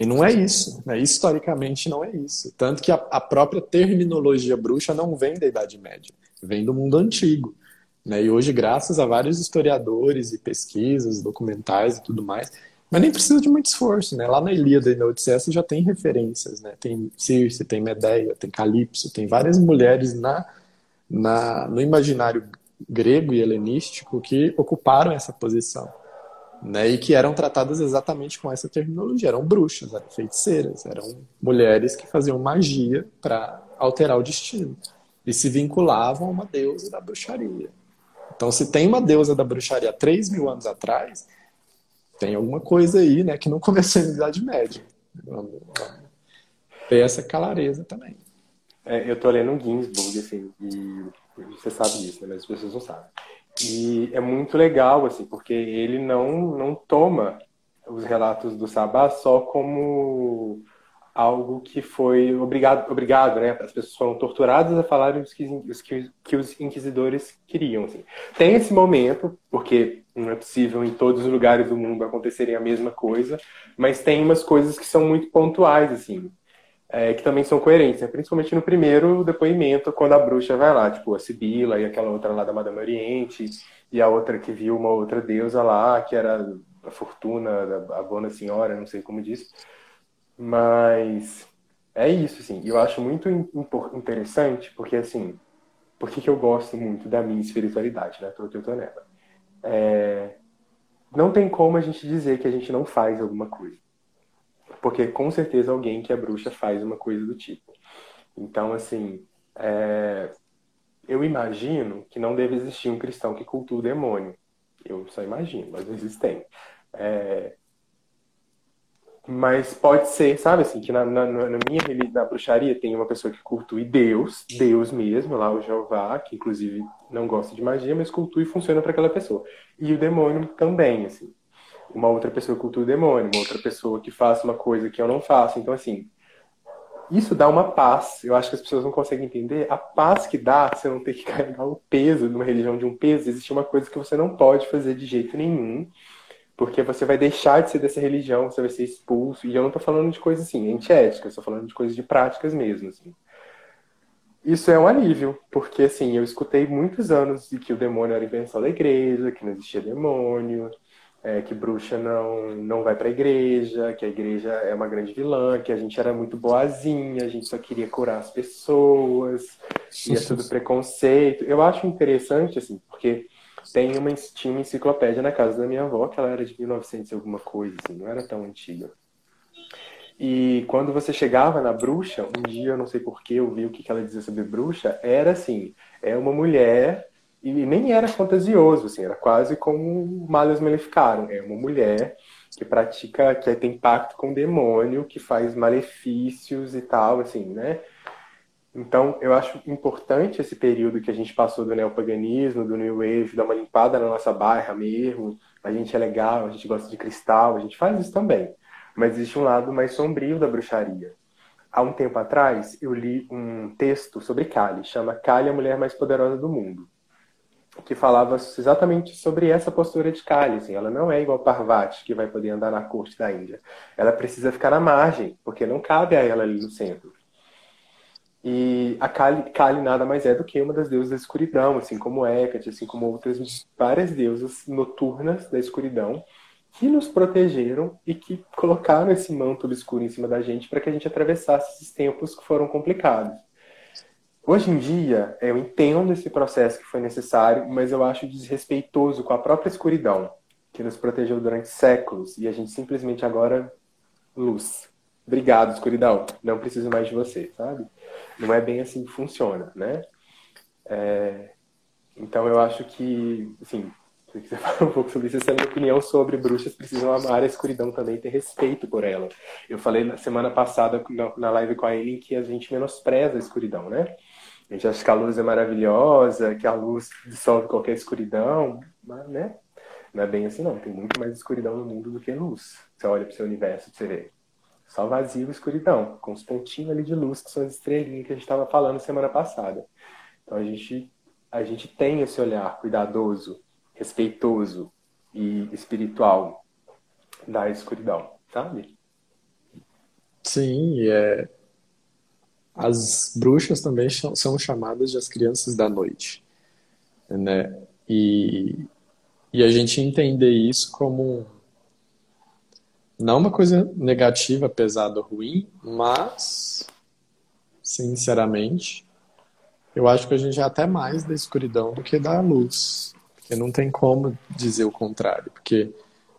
E não é isso, né? historicamente não é isso. Tanto que a, a, própria terminologia bruxa não vem da Idade Média, vem do mundo antigo. Né? E hoje, graças a vários historiadores e pesquisas, documentais e tudo mais, mas nem precisa de muito esforço, né? Lá na Ilíada e na Odisseia já tem referências, né? Tem Circe, tem Medeia, tem Calipso, tem várias mulheres na, na, no imaginário grego e helenístico que ocuparam essa posição né, e que eram tratadas exatamente com essa terminologia. Eram bruxas, eram feiticeiras, eram mulheres que faziam magia para alterar o destino e se vinculavam a uma deusa da bruxaria. Então, se tem uma deusa da bruxaria 3 mil anos atrás, tem alguma coisa aí né, que não começou na Idade Média. Ter essa clareza também. É, eu estou lendo um Ginsburg, assim, e você sabe disso, né, mas as pessoas não sabem. E é muito legal, assim, porque ele não, não toma os relatos do Sabá só como algo que foi obrigado, obrigado né? As pessoas foram torturadas a falarem os que, os que, que os inquisidores queriam. Assim. Tem esse momento, porque não é possível em todos os lugares do mundo acontecerem a mesma coisa, mas tem umas coisas que são muito pontuais, assim é, que também são coerentes, né? principalmente no primeiro depoimento, quando a bruxa vai lá, tipo a Sibila e aquela outra lá da Madame Oriente, e a outra que viu uma outra deusa lá, que era a Fortuna, a Bona Senhora, não sei como diz. Mas é isso, assim. Eu acho muito interessante, porque assim, por que, eu gosto muito da minha espiritualidade, né? Porque eu tô nela. É... Não tem como a gente dizer que a gente não faz alguma coisa. Porque com certeza alguém que é bruxa faz uma coisa do tipo. Então, assim, é... eu imagino que não deve existir um cristão que cultua o demônio. Eu só imagino, às vezes tem. É... Mas pode ser, sabe assim, que na, na, na minha na bruxaria tem uma pessoa que cultue Deus, Deus mesmo, lá o Jeová, que inclusive não gosta de magia, mas cultua e funciona para aquela pessoa. E o demônio também, assim uma outra pessoa que cultua o demônio, uma outra pessoa que faça uma coisa que eu não faço. Então, assim, isso dá uma paz. Eu acho que as pessoas não conseguem entender a paz que dá você não ter que carregar o peso de uma religião de um peso. Existe uma coisa que você não pode fazer de jeito nenhum, porque você vai deixar de ser dessa religião, você vai ser expulso. E eu não tô falando de coisas assim, antiéticas, tô falando de coisas de práticas mesmo, assim. Isso é um alívio, porque assim, eu escutei muitos anos de que o demônio era invenção da igreja, que não existia demônio, é, que bruxa não, não vai para a igreja, que a igreja é uma grande vilã, que a gente era muito boazinha, a gente só queria curar as pessoas, e é tudo preconceito. Eu acho interessante, assim, porque tem uma, tinha uma enciclopédia na casa da minha avó, que ela era de 1900 e alguma coisa, assim, não era tão antiga. E quando você chegava na bruxa, um dia, eu não sei porquê, eu vi o que ela dizia sobre bruxa, era assim, é uma mulher e nem era fantasioso, assim, era quase como Malhas Maleficaram. É uma mulher que pratica, que tem pacto com o demônio, que faz malefícios e tal, assim, né? Então, eu acho importante esse período que a gente passou do neopaganismo, do New Age, dar uma limpada na nossa barra mesmo. A gente é legal, a gente gosta de cristal, a gente faz isso também. Mas existe um lado mais sombrio da bruxaria. Há um tempo atrás, eu li um texto sobre Kali, chama Kali, a mulher mais poderosa do mundo que falava exatamente sobre essa postura de Kali. Assim, ela não é igual Parvati, que vai poder andar na corte da Índia. Ela precisa ficar na margem, porque não cabe a ela ali no centro. E a Kali, Kali nada mais é do que uma das deusas da escuridão, assim como Hecate, assim como outras várias deusas noturnas da escuridão, que nos protegeram e que colocaram esse manto escuro em cima da gente para que a gente atravessasse esses tempos que foram complicados. Hoje em dia, eu entendo esse processo que foi necessário, mas eu acho desrespeitoso com a própria escuridão, que nos protegeu durante séculos, e a gente simplesmente agora, luz. Obrigado, escuridão. Não preciso mais de você, sabe? Não é bem assim que funciona, né? É... Então eu acho que, assim, Se você falar um pouco sobre isso, essa é a minha opinião sobre bruxas precisam amar a escuridão também ter respeito por ela. Eu falei na semana passada na live com a Eileen que a gente menospreza a escuridão, né? A gente acha que a luz é maravilhosa, que a luz dissolve qualquer escuridão, mas, né? Não é bem assim, não. Tem muito mais escuridão no mundo do que luz. Você olha para o seu universo, você vê. Só vazio e escuridão, com os pontinhos ali de luz, que são as estrelinhas que a gente estava falando semana passada. Então a gente, a gente tem esse olhar cuidadoso, respeitoso e espiritual da escuridão, sabe? Sim, é... as bruxas também são chamadas de as crianças da noite, né? E, e a gente entender isso como não uma coisa negativa, pesada, ruim, mas, sinceramente, eu acho que a gente é até mais da escuridão do que da luz. Porque não tem como dizer o contrário. Porque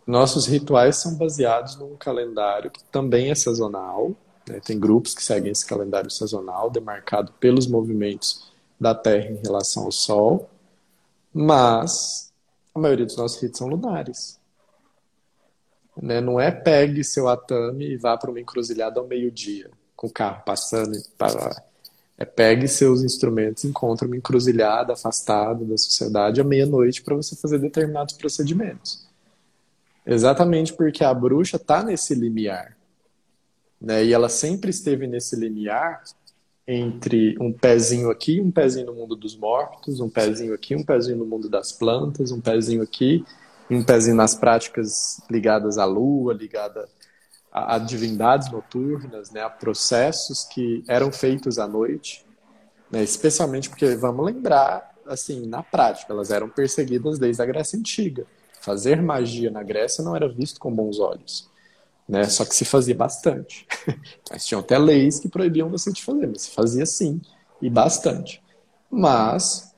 nossos rituais são baseados num calendário que também é sazonal. Né? Tem grupos que seguem esse calendário sazonal, demarcado pelos movimentos da Terra em relação ao Sol. Mas a maioria dos nossos ritos são lunares. Né? Não é pegue seu atame e vá para uma encruzilhada ao meio-dia, com o carro passando para é pegue seus instrumentos, encontre uma encruzilhada afastada da sociedade à meia-noite para você fazer determinados procedimentos. Exatamente porque a bruxa está nesse limiar. Né? E ela sempre esteve nesse limiar entre um pezinho aqui, um pezinho no mundo dos mortos, um pezinho aqui, um pezinho no mundo das plantas, um pezinho aqui, um pezinho nas práticas ligadas à lua, ligada a, a divindades noturnas, né, a processos que eram feitos à noite, né, especialmente porque vamos lembrar, assim, na prática, elas eram perseguidas desde a Grécia antiga. Fazer magia na Grécia não era visto com bons olhos, né? Só que se fazia bastante. Mas tinham até leis que proibiam você de fazer, mas se fazia sim e bastante. Mas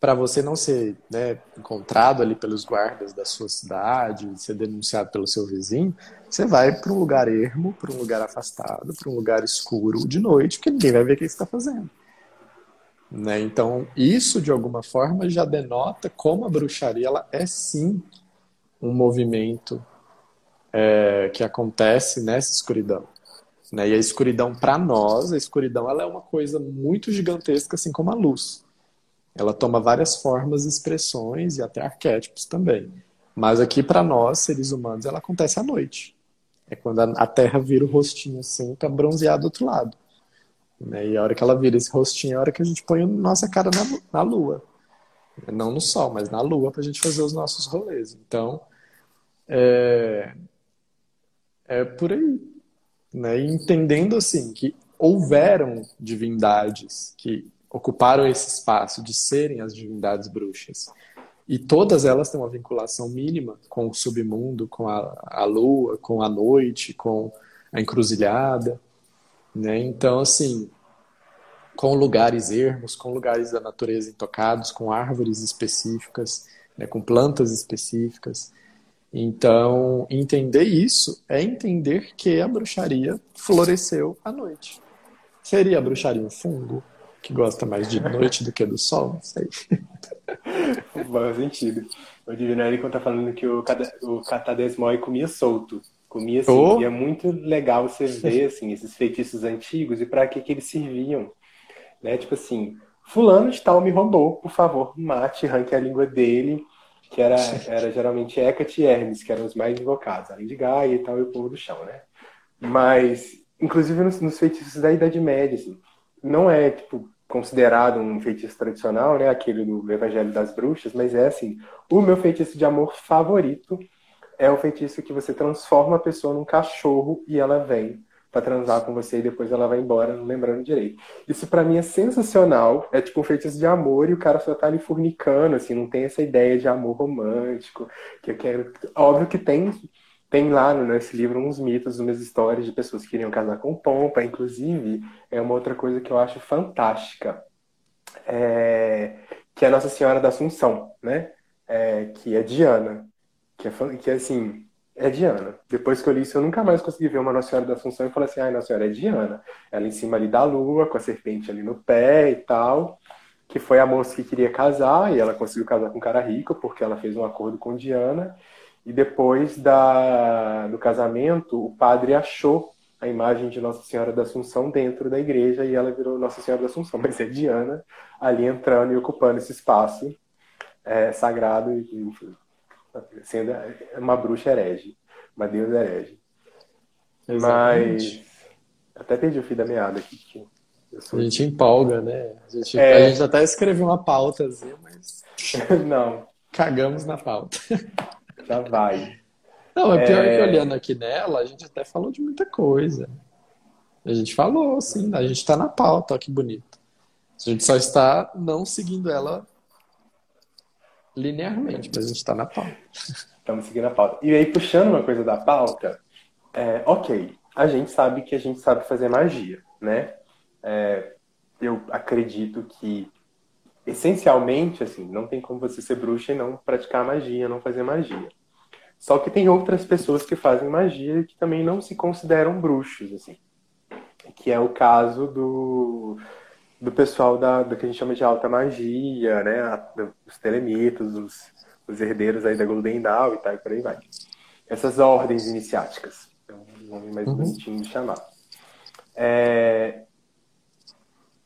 para você não ser né, encontrado ali pelos guardas da sua cidade, ser denunciado pelo seu vizinho, você vai para um lugar ermo, para um lugar afastado, para um lugar escuro de noite, porque ninguém vai ver o que você está fazendo. Né? Então, isso de alguma forma já denota como a bruxaria ela é sim um movimento é, que acontece nessa escuridão. Né? E a escuridão, para nós, a escuridão ela é uma coisa muito gigantesca, assim como a luz. Ela toma várias formas, expressões e até arquétipos também. Mas aqui, para nós, seres humanos, ela acontece à noite. É quando a Terra vira o rostinho assim, tá bronzeado do outro lado. Né? E a hora que ela vira esse rostinho é a hora que a gente põe a nossa cara na, na Lua. Não no Sol, mas na Lua, para a gente fazer os nossos rolês. Então, é, é por aí. Né? E entendendo assim que houveram divindades que ocuparam esse espaço de serem as divindades bruxas. E todas elas têm uma vinculação mínima com o submundo, com a, a lua, com a noite, com a encruzilhada. Né? Então, assim, com lugares ermos, com lugares da natureza intocados, com árvores específicas, né? com plantas específicas. Então, entender isso é entender que a bruxaria floresceu à noite. Seria a bruxaria um fungo? que gosta mais de noite do que do sol, não sei. Faz sentido. O Divinelli tá falando que o, o Catadesmói comia solto. Comia assim, oh. e é muito legal você ver assim, esses feitiços antigos e para que, que eles serviam. Né? Tipo assim, fulano de tal me roubou, por favor, mate, arranque a língua dele, que era, era geralmente Hecate e Hermes, que eram os mais invocados, além de Gaia e tal, e o povo do chão, né? Mas, inclusive nos, nos feitiços da Idade Média, assim, não é tipo considerado um feitiço tradicional, né, aquele do Evangelho das Bruxas, mas é assim, o meu feitiço de amor favorito é o feitiço que você transforma a pessoa num cachorro e ela vem para transar com você e depois ela vai embora, não lembrando direito. Isso para mim é sensacional, é tipo um feitiço de amor e o cara só tá ali fornicando, assim, não tem essa ideia de amor romântico, que eu quero... Óbvio que tem tem lá nesse livro uns mitos, umas histórias de pessoas que queriam casar com pompa. Inclusive, é uma outra coisa que eu acho fantástica, é, que é Nossa Senhora da Assunção, né? É, que é Diana. Que é, que é assim, é Diana. Depois que eu li isso, eu nunca mais consegui ver uma Nossa Senhora da Assunção e falar assim, ai, Nossa Senhora é Diana. Ela em cima ali da lua, com a serpente ali no pé e tal. que foi a moça que queria casar, e ela conseguiu casar com um cara rico, porque ela fez um acordo com Diana, e depois da, do casamento, o padre achou a imagem de Nossa Senhora da Assunção dentro da igreja, e ela virou Nossa Senhora da Assunção, mas é Diana ali entrando e ocupando esse espaço é, sagrado, e, sendo uma bruxa herege, uma deusa herege. Exatamente. Mas até perdi o fio da meada aqui. A gente empolga, né? A gente, é... a gente até escreveu uma pautazinha, mas. Não. Cagamos na pauta. Já vai. Não, é pior é... que olhando aqui nela, a gente até falou de muita coisa. A gente falou, sim, a gente está na pauta, ó, que bonito. A gente só está não seguindo ela linearmente, mas a gente está na pauta. Estamos seguindo a pauta. E aí, puxando uma coisa da pauta, é, ok, a gente sabe que a gente sabe fazer magia, né? É, eu acredito que, essencialmente, assim, não tem como você ser bruxa e não praticar magia, não fazer magia. Só que tem outras pessoas que fazem magia e que também não se consideram bruxos, assim. Que é o caso do, do pessoal da, do que a gente chama de alta magia, né? Os telemitos, os, os herdeiros aí da Golden Dawn e tal, e por aí vai. Essas ordens iniciáticas. É um nome mais uhum. bonitinho de chamar. É,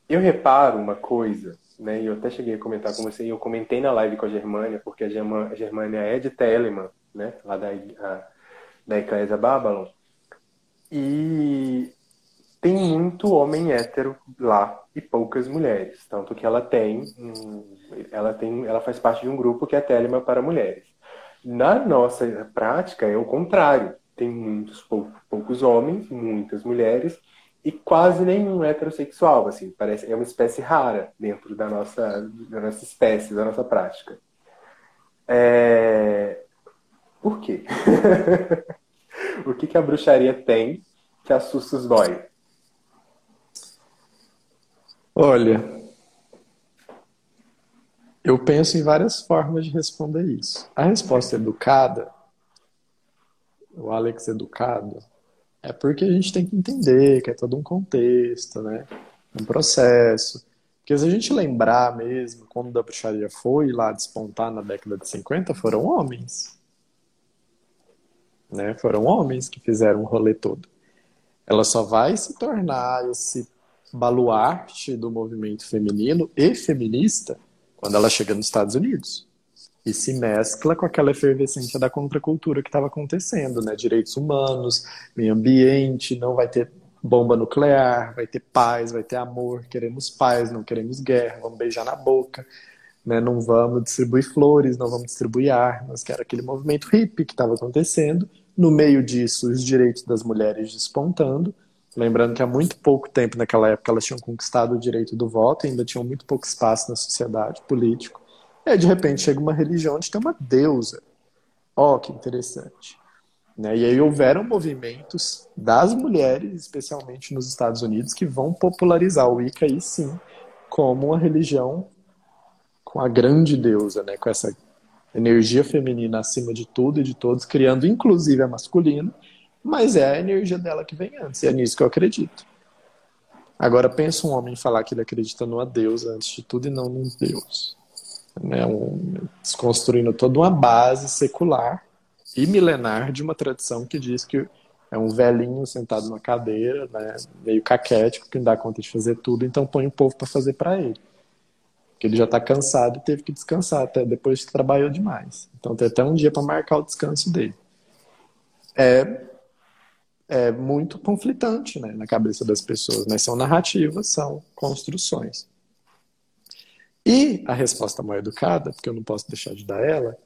eu reparo uma coisa, né? E eu até cheguei a comentar com você, e eu comentei na live com a Germânia, porque a, Germânia é de Telemann, né? Lá da, a, da Eclésia Babylon. E tem muito homem hétero lá e poucas mulheres. Tanto que ela tem, ela tem, ela faz parte de um grupo que é Telemann para mulheres. Na nossa prática é o contrário. Tem muitos poucos homens, muitas mulheres e quase nenhum heterossexual, assim, parece é uma espécie rara dentro da nossa, da nossa espécie, da nossa prática. É... Por quê? o que, que a bruxaria tem que assusta os boys? Olha, eu penso em várias formas de responder isso. A resposta educada, o Alex educado, é porque a gente tem que entender que é todo um contexto, né? Um processo. Porque se a gente lembrar mesmo quando a bruxaria foi lá despontar na década de 50, foram homens. Né? Foram homens que fizeram o rolê todo. Ela só vai se tornar esse baluarte do movimento feminino e feminista quando ela chega nos Estados Unidos e se mescla com aquela efervescência da contracultura que estava acontecendo, né? Direitos humanos, meio ambiente, não vai ter bomba nuclear, vai ter paz, vai ter amor, queremos paz, não queremos guerra, vamos beijar na boca, né? Não vamos distribuir flores, não vamos distribuir armas, que era aquele movimento hippie que estava acontecendo. No meio disso, os direitos das mulheres despontando. Lembrando que há muito pouco tempo, naquela época, elas tinham conquistado o direito do voto, ainda tinham muito pouco espaço na sociedade político. E aí, de repente, chega uma religião onde tem uma deusa. Ó, oh, que interessante. Né? E aí houveram movimentos das mulheres, especialmente nos Estados Unidos, que vão popularizar o Wicca aí sim como uma religião com a grande deusa, né? com essa energia feminina acima de tudo e de todos, criando inclusive a masculina, mas é a energia dela que vem antes, e é nisso que eu acredito. Agora pensa um homem falar que ele acredita numa deusa antes de tudo e não num deus né, um, desconstruindo toda uma base secular e milenar de uma tradição que diz que é um velhinho sentado numa cadeira, né, meio caquético, que não dá conta de fazer tudo, então põe o povo para fazer para ele. Porque ele já está cansado e teve que descansar até depois que trabalhou demais. Então tem até um dia para marcar o descanso dele. É, é muito conflitante né, na cabeça das pessoas, mas são narrativas, são construções. E a resposta mal educada, porque eu não posso deixar de dar ela,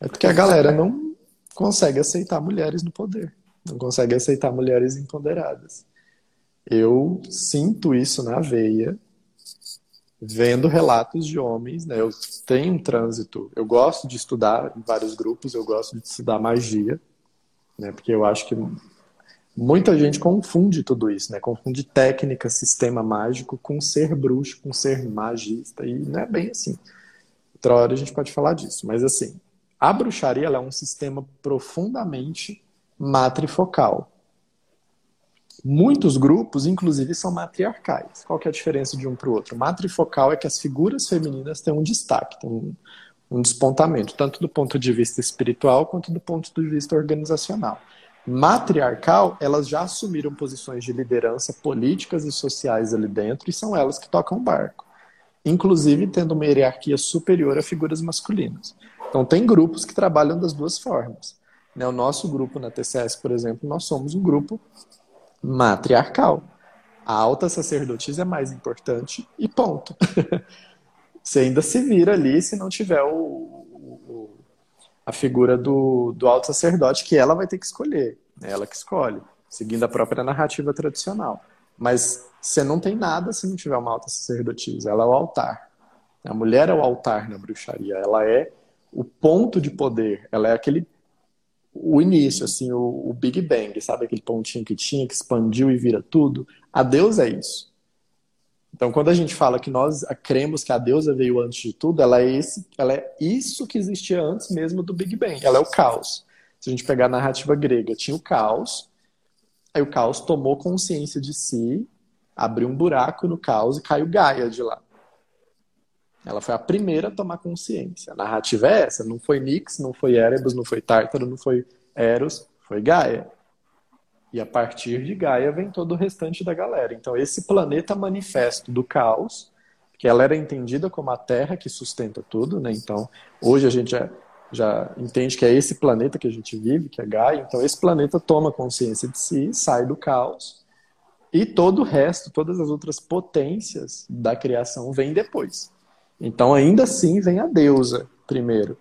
é porque a galera não consegue aceitar mulheres no poder, não consegue aceitar mulheres empoderadas. Eu sinto isso na veia, vendo relatos de homens, né? Eu tenho um trânsito, eu gosto de estudar em vários grupos, eu gosto de estudar magia, né? Porque eu acho que muita gente confunde tudo isso, né? Confunde técnica, sistema mágico com ser bruxo, com ser magista, e não é bem assim. Outra hora a gente pode falar disso, mas assim, a bruxaria é um sistema profundamente matrifocal. Muitos grupos, inclusive, são matriarcais. Qual que é a diferença de um para o outro? Matrifocal é que as figuras femininas têm um destaque, têm um, um despontamento, tanto do ponto de vista espiritual quanto do ponto de vista organizacional. Matriarcal, elas já assumiram posições de liderança políticas e sociais ali dentro e são elas que tocam o barco. Inclusive tendo uma hierarquia superior a figuras masculinas. Então, tem grupos que trabalham das duas formas. Né? O nosso grupo na TCS, por exemplo, nós somos um grupo matriarcal. A alta sacerdotisa é mais importante e ponto. Você ainda se vira ali se não tiver o, a figura do, do alto sacerdote, que ela vai ter que escolher. É ela que escolhe, seguindo a própria narrativa tradicional. Mas você não tem nada se não tiver uma alta sacerdotisa. Ela é o altar. A mulher é o altar na bruxaria. Ela é o ponto de poder. Ela é aquele o início, assim, o, o, Big Bang, sabe aquele pontinho que tinha, que expandiu e vira tudo? A Deus é isso. Então, quando a gente fala que nós cremos que a deusa veio antes de tudo, ela é, esse, ela é isso que existia antes mesmo do Big Bang. Ela é o caos. Se a gente pegar a narrativa grega, tinha o caos, aí o caos tomou consciência de si, abriu um buraco no caos e caiu Gaia de lá. Ela foi a primeira a tomar consciência. A narrativa é essa. Não foi Nix, não foi Erebus, não foi Tártaro, não foi Eros, foi Gaia. E a partir de Gaia vem todo o restante da galera. Então, esse planeta manifesto do caos, que ela era entendida como a Terra que sustenta tudo, né? Então, hoje a gente já, já entende que é esse planeta que a gente vive, que é Gaia. Então, esse planeta toma consciência de si, sai do caos, e todo o resto, todas as outras potências da criação vêm depois. Então, ainda assim, vem a deusa primeiro.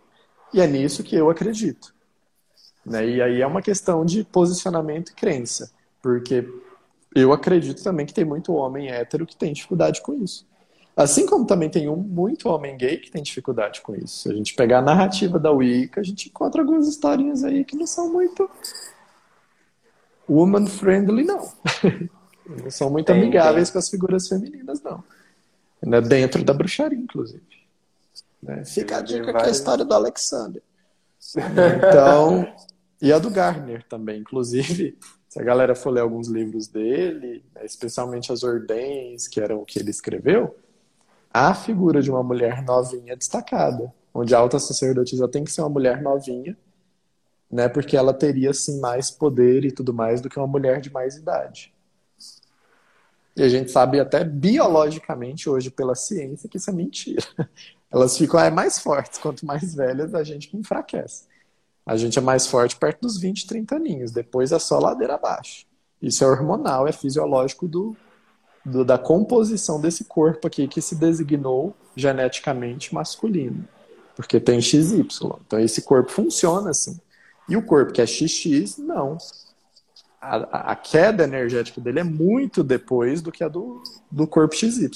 E é nisso que eu acredito. Né? E aí é uma questão de posicionamento e crença. Porque eu acredito também que tem muito homem hétero que tem dificuldade com isso. Assim como também tem um, muito homem gay que tem dificuldade com isso. Se a gente pegar a narrativa da Wicca, a gente encontra algumas historinhas aí que não são muito woman friendly, não. não são muito tem, amigáveis tem. com as figuras femininas, não. Né? Dentro da bruxaria, inclusive. Né? Fica a dica que é a história do Alexander. Então, e a do Gardner também. Inclusive, se a galera for ler alguns livros dele, né, especialmente as ordens, que eram o que ele escreveu, a figura de uma mulher novinha destacada. Onde a alta sacerdotisa tem que ser uma mulher novinha, né, porque ela teria assim mais poder e tudo mais do que uma mulher de mais idade. E a gente sabe até biologicamente hoje pela ciência que isso é mentira. Elas ficam é, mais fortes, quanto mais velhas a gente que enfraquece. A gente é mais forte perto dos 20, 30 aninhos, depois é só ladeira abaixo. Isso é hormonal, é fisiológico do, do, da composição desse corpo aqui que se designou geneticamente masculino. Porque tem XY. Então esse corpo funciona assim. E o corpo que é XX, não a, a, queda energética dele é muito depois do que a do, do corpo XY.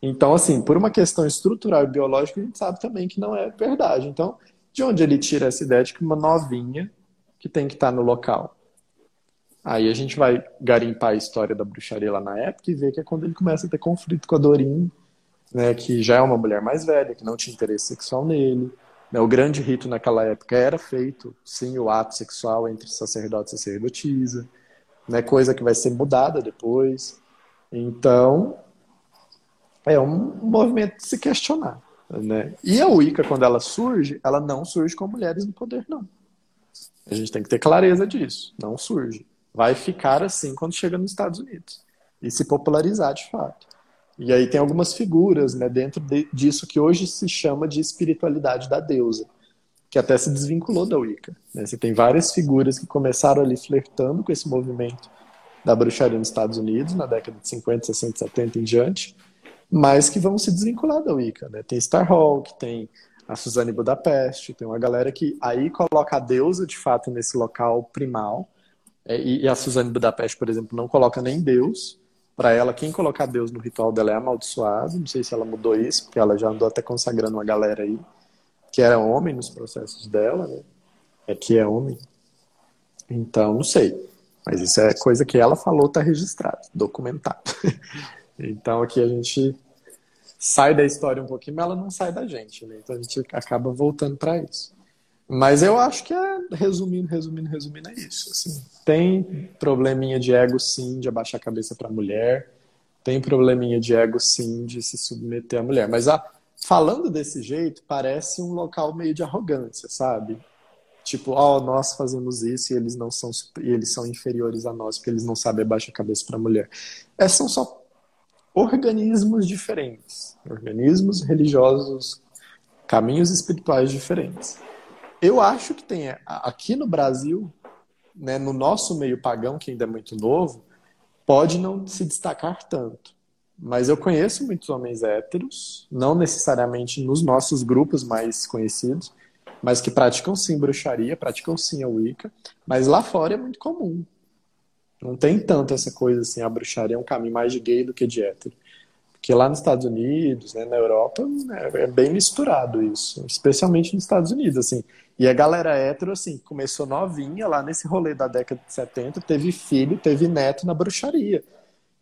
Então, assim, por uma questão estrutural e biológica, a gente sabe também que não é verdade. Então, de onde ele tira essa ideia de que uma novinha que tem que estar no local? Aí a gente vai garimpar a história da bruxaria lá na época e ver que é quando ele começa a ter conflito com a Dorin, né, que já é uma mulher mais velha, que não tinha interesse sexual nele. Né, o grande rito naquela época era feito, sim, o ato sexual entre sacerdote e sacerdotisa, né, coisa que vai ser mudada depois. Então, é um movimento de se questionar. Né? E a Wicca, quando ela surge, ela não surge com mulheres no poder, não. A gente tem que ter clareza disso. Não surge. Vai ficar assim quando chega nos Estados Unidos. E se popularizar de fato. E aí tem algumas figuras né, dentro de, disso que hoje se chama de espiritualidade da deusa, que até se desvinculou da Wicca. Né? Você tem várias figuras que começaram ali flertando com esse movimento da bruxaria nos Estados Unidos, na década de 50, 60, 70 em diante, mas que vão se desvincular da Wicca. Né? Tem Starhawk, tem a Suzane Budapeste, tem uma galera que aí coloca a deusa de fato nesse local primal, é, e a Suzane Budapeste, por exemplo, não coloca nem Deus, para ela, quem colocar Deus no ritual dela é amaldiçoado. Não sei se ela mudou isso, porque ela já andou até consagrando uma galera aí que era homem nos processos dela, né? É que é homem. Então, não sei. Mas isso é coisa que ela falou, tá registrado, documentado. então aqui a gente sai da história um pouquinho, mas ela não sai da gente, né? Então a gente acaba voltando para isso. Mas eu acho que é, resumindo, resumindo, resumindo, é isso. Assim, tem probleminha de ego, sim, de abaixar a cabeça para a mulher. Tem probleminha de ego, sim, de se submeter à mulher. Mas a, falando desse jeito, parece um local meio de arrogância, sabe? Tipo, ó, oh, nós fazemos isso e eles não são e eles são inferiores a nós porque eles não sabem abaixar a cabeça para a mulher. É, são só organismos diferentes, organismos religiosos, caminhos espirituais diferentes. Eu acho que tem aqui no Brasil, né, no nosso meio pagão, que ainda é muito novo, pode não se destacar tanto. Mas eu conheço muitos homens héteros, não necessariamente nos nossos grupos mais conhecidos, mas que praticam sim bruxaria, praticam sim a Wicca, mas lá fora é muito comum. Não tem tanto essa coisa assim, a bruxaria é um caminho mais de gay do que de hétero. Porque lá nos Estados Unidos, né, na Europa, é, é bem misturado isso, especialmente nos Estados Unidos, assim. E a galera hétero, assim, começou novinha lá nesse rolê da década de 70, teve filho, teve neto na bruxaria.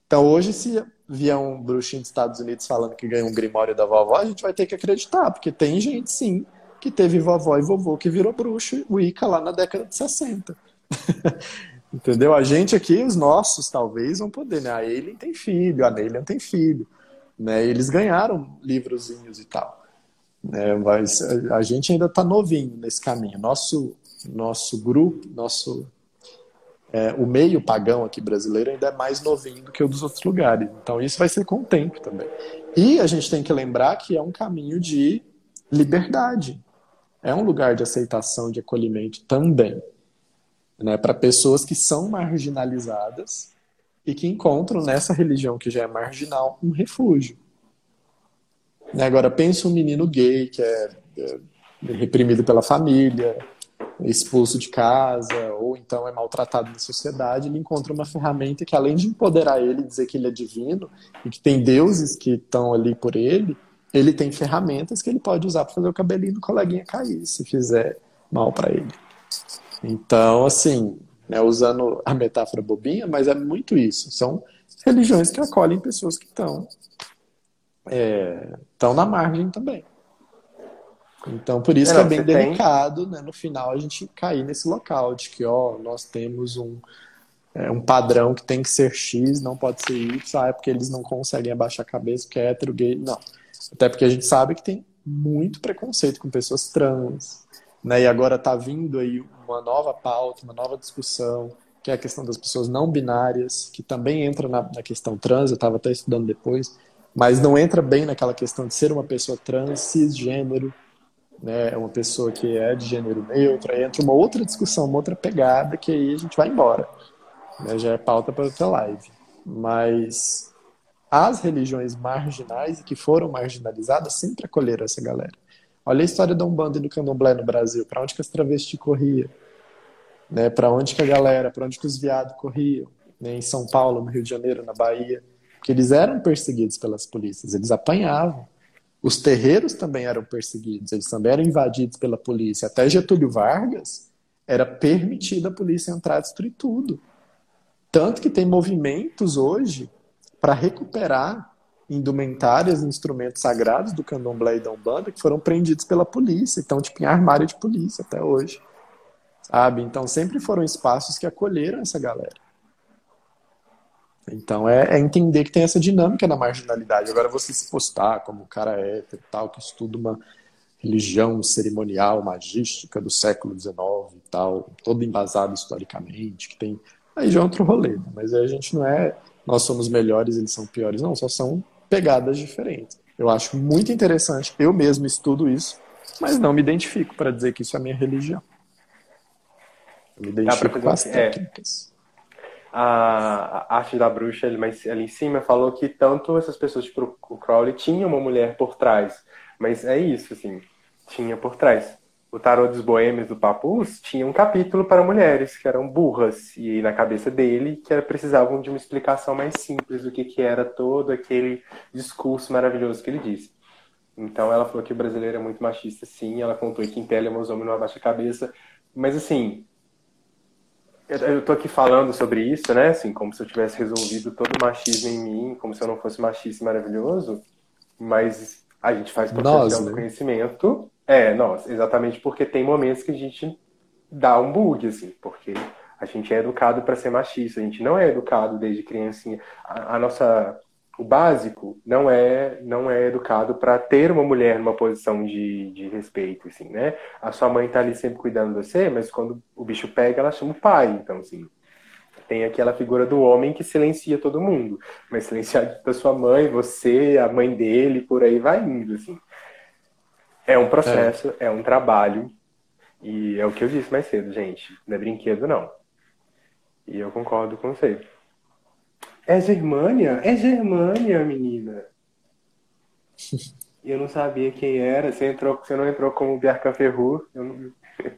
Então hoje, se vier um bruxinho dos Estados Unidos falando que ganhou um grimório da vovó, a gente vai ter que acreditar, porque tem gente, sim, que teve vovó e vovô que virou bruxo Wicca lá na década de 60. Entendeu? A gente aqui, os nossos, talvez, vão poder, né? A Alien tem filho, a Nelian tem filho. Né? Eles ganharam livrozinhos e tal. Né? Mas a gente ainda está novinho nesse caminho. Nosso, nosso grupo, nosso é, o meio pagão aqui brasileiro ainda é mais novinho do que o dos outros lugares. Então isso vai ser com o tempo também. E a gente tem que lembrar que é um caminho de liberdade. É um lugar de aceitação, de acolhimento também. Né, para pessoas que são marginalizadas e que encontram nessa religião que já é marginal um refúgio. Né? Agora, pensa um menino gay que é, é reprimido pela família, expulso de casa, ou então é maltratado na sociedade, ele encontra uma ferramenta que, além de empoderar ele, dizer que ele é divino e que tem deuses que estão ali por ele, ele tem ferramentas que ele pode usar para fazer o cabelinho do coleguinha cair, se fizer mal para ele. Então, assim, né, usando a metáfora bobinha, mas é muito isso. São religiões que acolhem pessoas que estão é, na margem também. Então, por isso é, que é bem delicado, tem... né, no final, a gente cair nesse local de que, ó, nós temos um, é, um padrão que tem que ser X, não pode ser Y, ah, é porque eles não conseguem abaixar a cabeça, porque é hétero, gay, não. Até porque a gente sabe que tem muito preconceito com pessoas trans, né, e agora tá vindo aí uma nova pauta, uma nova discussão, que é a questão das pessoas não binárias, que também entra na, na questão trans, eu estava até estudando depois, mas não entra bem naquela questão de ser uma pessoa trans, cisgênero, né, uma pessoa que é de gênero neutro, aí entra uma outra discussão, uma outra pegada, que aí a gente vai embora. Né, já é pauta para outra live. Mas as religiões marginais e que foram marginalizadas sempre acolheram essa galera. Olha a história da Umbanda e do Candomblé no Brasil, para onde que as travestis corriam, né, para onde que a galera, para onde que os viados corriam, né, em São Paulo, no Rio de Janeiro, na Bahia. Que eles eram perseguidos pelas polícias, eles apanhavam. Os terreiros também eram perseguidos, eles também eram invadidos pela polícia. Até Getúlio Vargas era permitida a polícia entrar e destruir tudo. Tanto que tem movimentos hoje para recuperar indumentárias instrumentos sagrados do candomblé e da umbanda que foram prendidos pela polícia, então tipo em armário de polícia até hoje. Sabe? Então sempre foram espaços que acolheram essa galera. Então é, é, entender que tem essa dinâmica na marginalidade. Agora você se postar como um cara hétero tal, que estuda uma religião cerimonial, magística do século XIX e tal, todo embasado historicamente, que tem. Aí já é outro rolê, né? mas a gente não é. Nós somos melhores, eles são piores, não, só são pegadas diferentes. Eu acho muito interessante, eu mesmo estudo isso, mas não me identifico para dizer que isso é minha religião. Eu me identifico com as é, técnicas a, a arte da bruxa mas, ali em cima falou que tanto essas pessoas, tipo, o Crowley tinha uma mulher por trás. Mas é isso, assim, tinha por trás. O Tarot dos Boêmios do Papus tinha um capítulo para mulheres que eram burras, e na cabeça dele que era, precisavam de uma explicação mais simples do que, que era todo aquele discurso maravilhoso que ele disse. Então ela falou que o brasileiro é muito machista, sim. Ela contou que em pele os homens não abaixa a cabeça. Mas assim, eu tô aqui falando sobre isso, né? Assim, como se eu tivesse resolvido todo o machismo em mim, como se eu não fosse machista e maravilhoso. Mas a gente faz por Nós, né? do conhecimento. É, nossa, exatamente porque tem momentos que a gente dá um bug, assim, porque a gente é educado para ser machista, a gente não é educado desde criancinha. A, a nossa o básico não é não é educado para ter uma mulher numa posição de, de respeito, assim, né? A sua mãe tá ali sempre cuidando de você, mas quando o bicho pega, ela chama o pai, então assim, tem aquela figura do homem que silencia todo mundo, mas silenciar da sua mãe, você, a mãe dele, por aí vai indo, assim. É um processo, é, é um trabalho, e é o que eu disse mais cedo, gente, não é brinquedo não. E eu concordo com você. É Germânia? É Germânia, menina. Eu não sabia quem era. Você, entrou, você não entrou como Biarca Ferru. Não...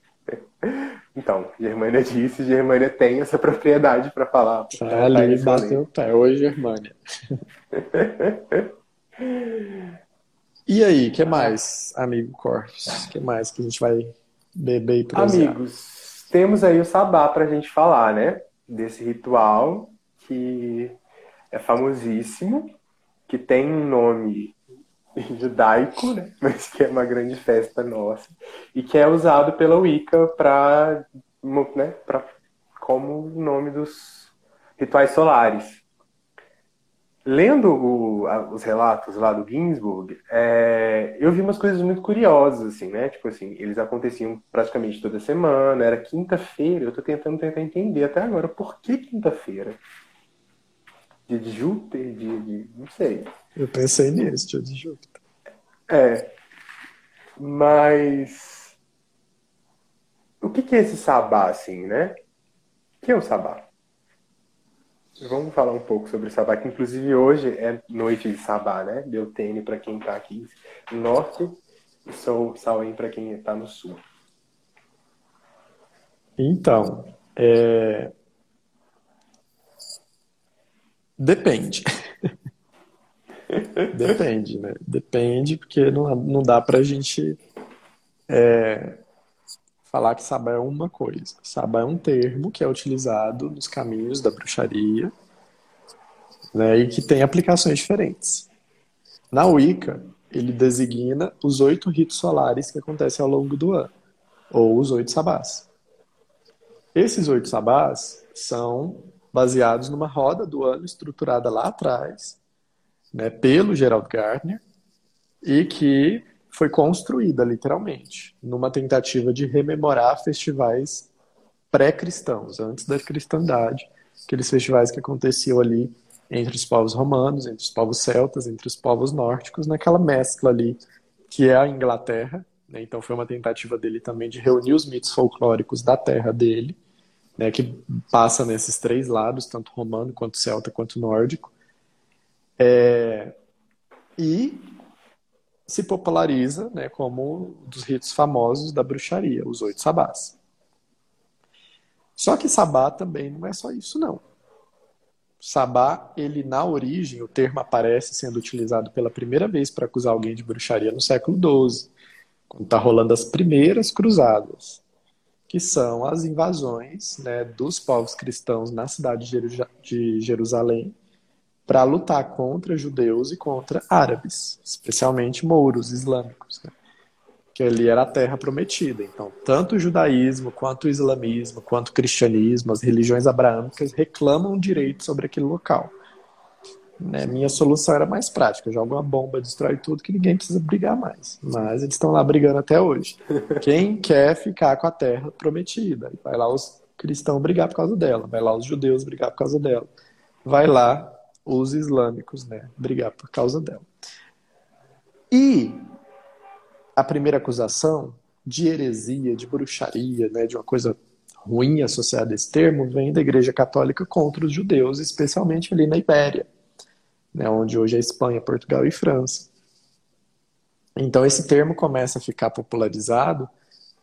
então, Germânia disse, Germânia tem essa propriedade para falar. Tá ali, tá bateu o pé. Oi, Germânia. e aí, que mais, amigo Corpus? que mais que a gente vai beber e prosear? Amigos, temos aí o sabá pra gente falar, né? Desse ritual que é famosíssimo, que tem um nome judaico, né? mas que é uma grande festa nossa, e que é usado pela Wicca para né, pra, como o nome dos rituais solares. Lendo o, a, os relatos lá do Ginsburg, é, eu vi umas coisas muito curiosas, assim, né? Tipo assim, eles aconteciam praticamente toda semana, era quinta-feira, eu tô tentando tentar entender até agora por que quinta-feira de Júpiter, de, de, não sei. Eu pensei nisso, dia de Júpiter. É. Mas o que, que é esse sabá, assim, né? O que é o sabá? Vamos falar um pouco sobre sabá, que inclusive hoje é noite de sabá, né? Beltene para quem está aqui no norte e Sol Sauém para quem está no sul. Então, é, Depende. Depende, né? Depende, porque não, não dá pra gente é, falar que sabá é uma coisa. Sabá é um termo que é utilizado nos caminhos da bruxaria né, e que tem aplicações diferentes. Na Wicca, ele designa os oito ritos solares que acontecem ao longo do ano, ou os oito sabás. Esses oito sabás são baseados numa roda do ano estruturada lá atrás, né, pelo Gerald Gardner, e que foi construída literalmente numa tentativa de rememorar festivais pré-cristãos, antes da cristandade, aqueles festivais que aconteciam ali entre os povos romanos, entre os povos celtas, entre os povos nórdicos, naquela mescla ali que é a Inglaterra. Né? Então foi uma tentativa dele também de reunir os mitos folclóricos da terra dele né, que passa nesses três lados, tanto romano quanto celta quanto nórdico, é, e se populariza né, como um dos ritos famosos da bruxaria, os oito sabás. Só que sabá também não é só isso, não. Sabá, ele na origem, o termo aparece sendo utilizado pela primeira vez para acusar alguém de bruxaria no século XII, quando está rolando as primeiras cruzadas que são as invasões né, dos povos cristãos na cidade de Jerusalém para lutar contra judeus e contra árabes, especialmente mouros islâmicos, né? que ali era a terra prometida. Então, tanto o judaísmo, quanto o islamismo, quanto o cristianismo, as religiões abraâmicas reclamam direito sobre aquele local. Né? Minha solução era mais prática: joga uma bomba, destrói tudo, que ninguém precisa brigar mais. Mas eles estão lá brigando até hoje. Quem quer ficar com a terra prometida? Vai lá os cristãos brigar por causa dela, vai lá os judeus brigar por causa dela, vai lá os islâmicos né, brigar por causa dela. E a primeira acusação de heresia, de bruxaria, né, de uma coisa ruim associada a esse termo, vem da Igreja Católica contra os judeus, especialmente ali na Ibéria né, onde hoje é Espanha, Portugal e França. Então esse termo começa a ficar popularizado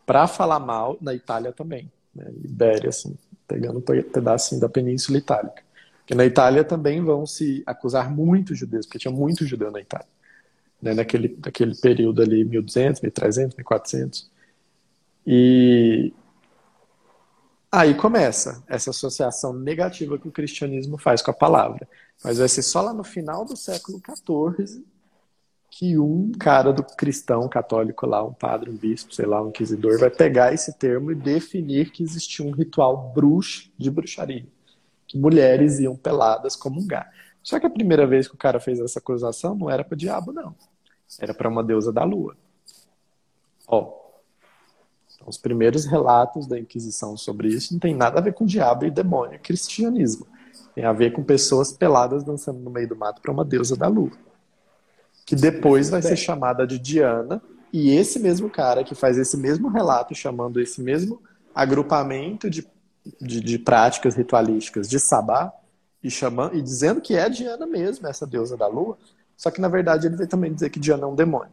para falar mal na Itália também, né, Ibéria, assim, pegando um pedacinho da Península Itálica. Porque na Itália também vão se acusar muitos judeus, porque tinha muito judeu na Itália, né, naquele, naquele período ali, 1200, 1300, 1400. E aí começa essa associação negativa que o cristianismo faz com a palavra. Mas vai ser só lá no final do século XIV que um cara do cristão católico lá, um padre, um bispo, sei lá, um inquisidor, vai pegar esse termo e definir que existia um ritual bruxo de bruxaria, que mulheres iam peladas comungar. Só que a primeira vez que o cara fez essa acusação não era para diabo, não. Era para uma deusa da lua. Ó, então, os primeiros relatos da Inquisição sobre isso não tem nada a ver com diabo e demônio, cristianismo. Tem a ver com pessoas peladas dançando no meio do mato para uma deusa da lua que depois vai ser chamada de Diana, e esse mesmo cara que faz esse mesmo relato, chamando esse mesmo agrupamento de, de, de práticas ritualísticas de Sabá, e, chamando, e dizendo que é Diana mesmo, essa deusa da lua, só que na verdade ele vai também dizer que Diana é um demônio.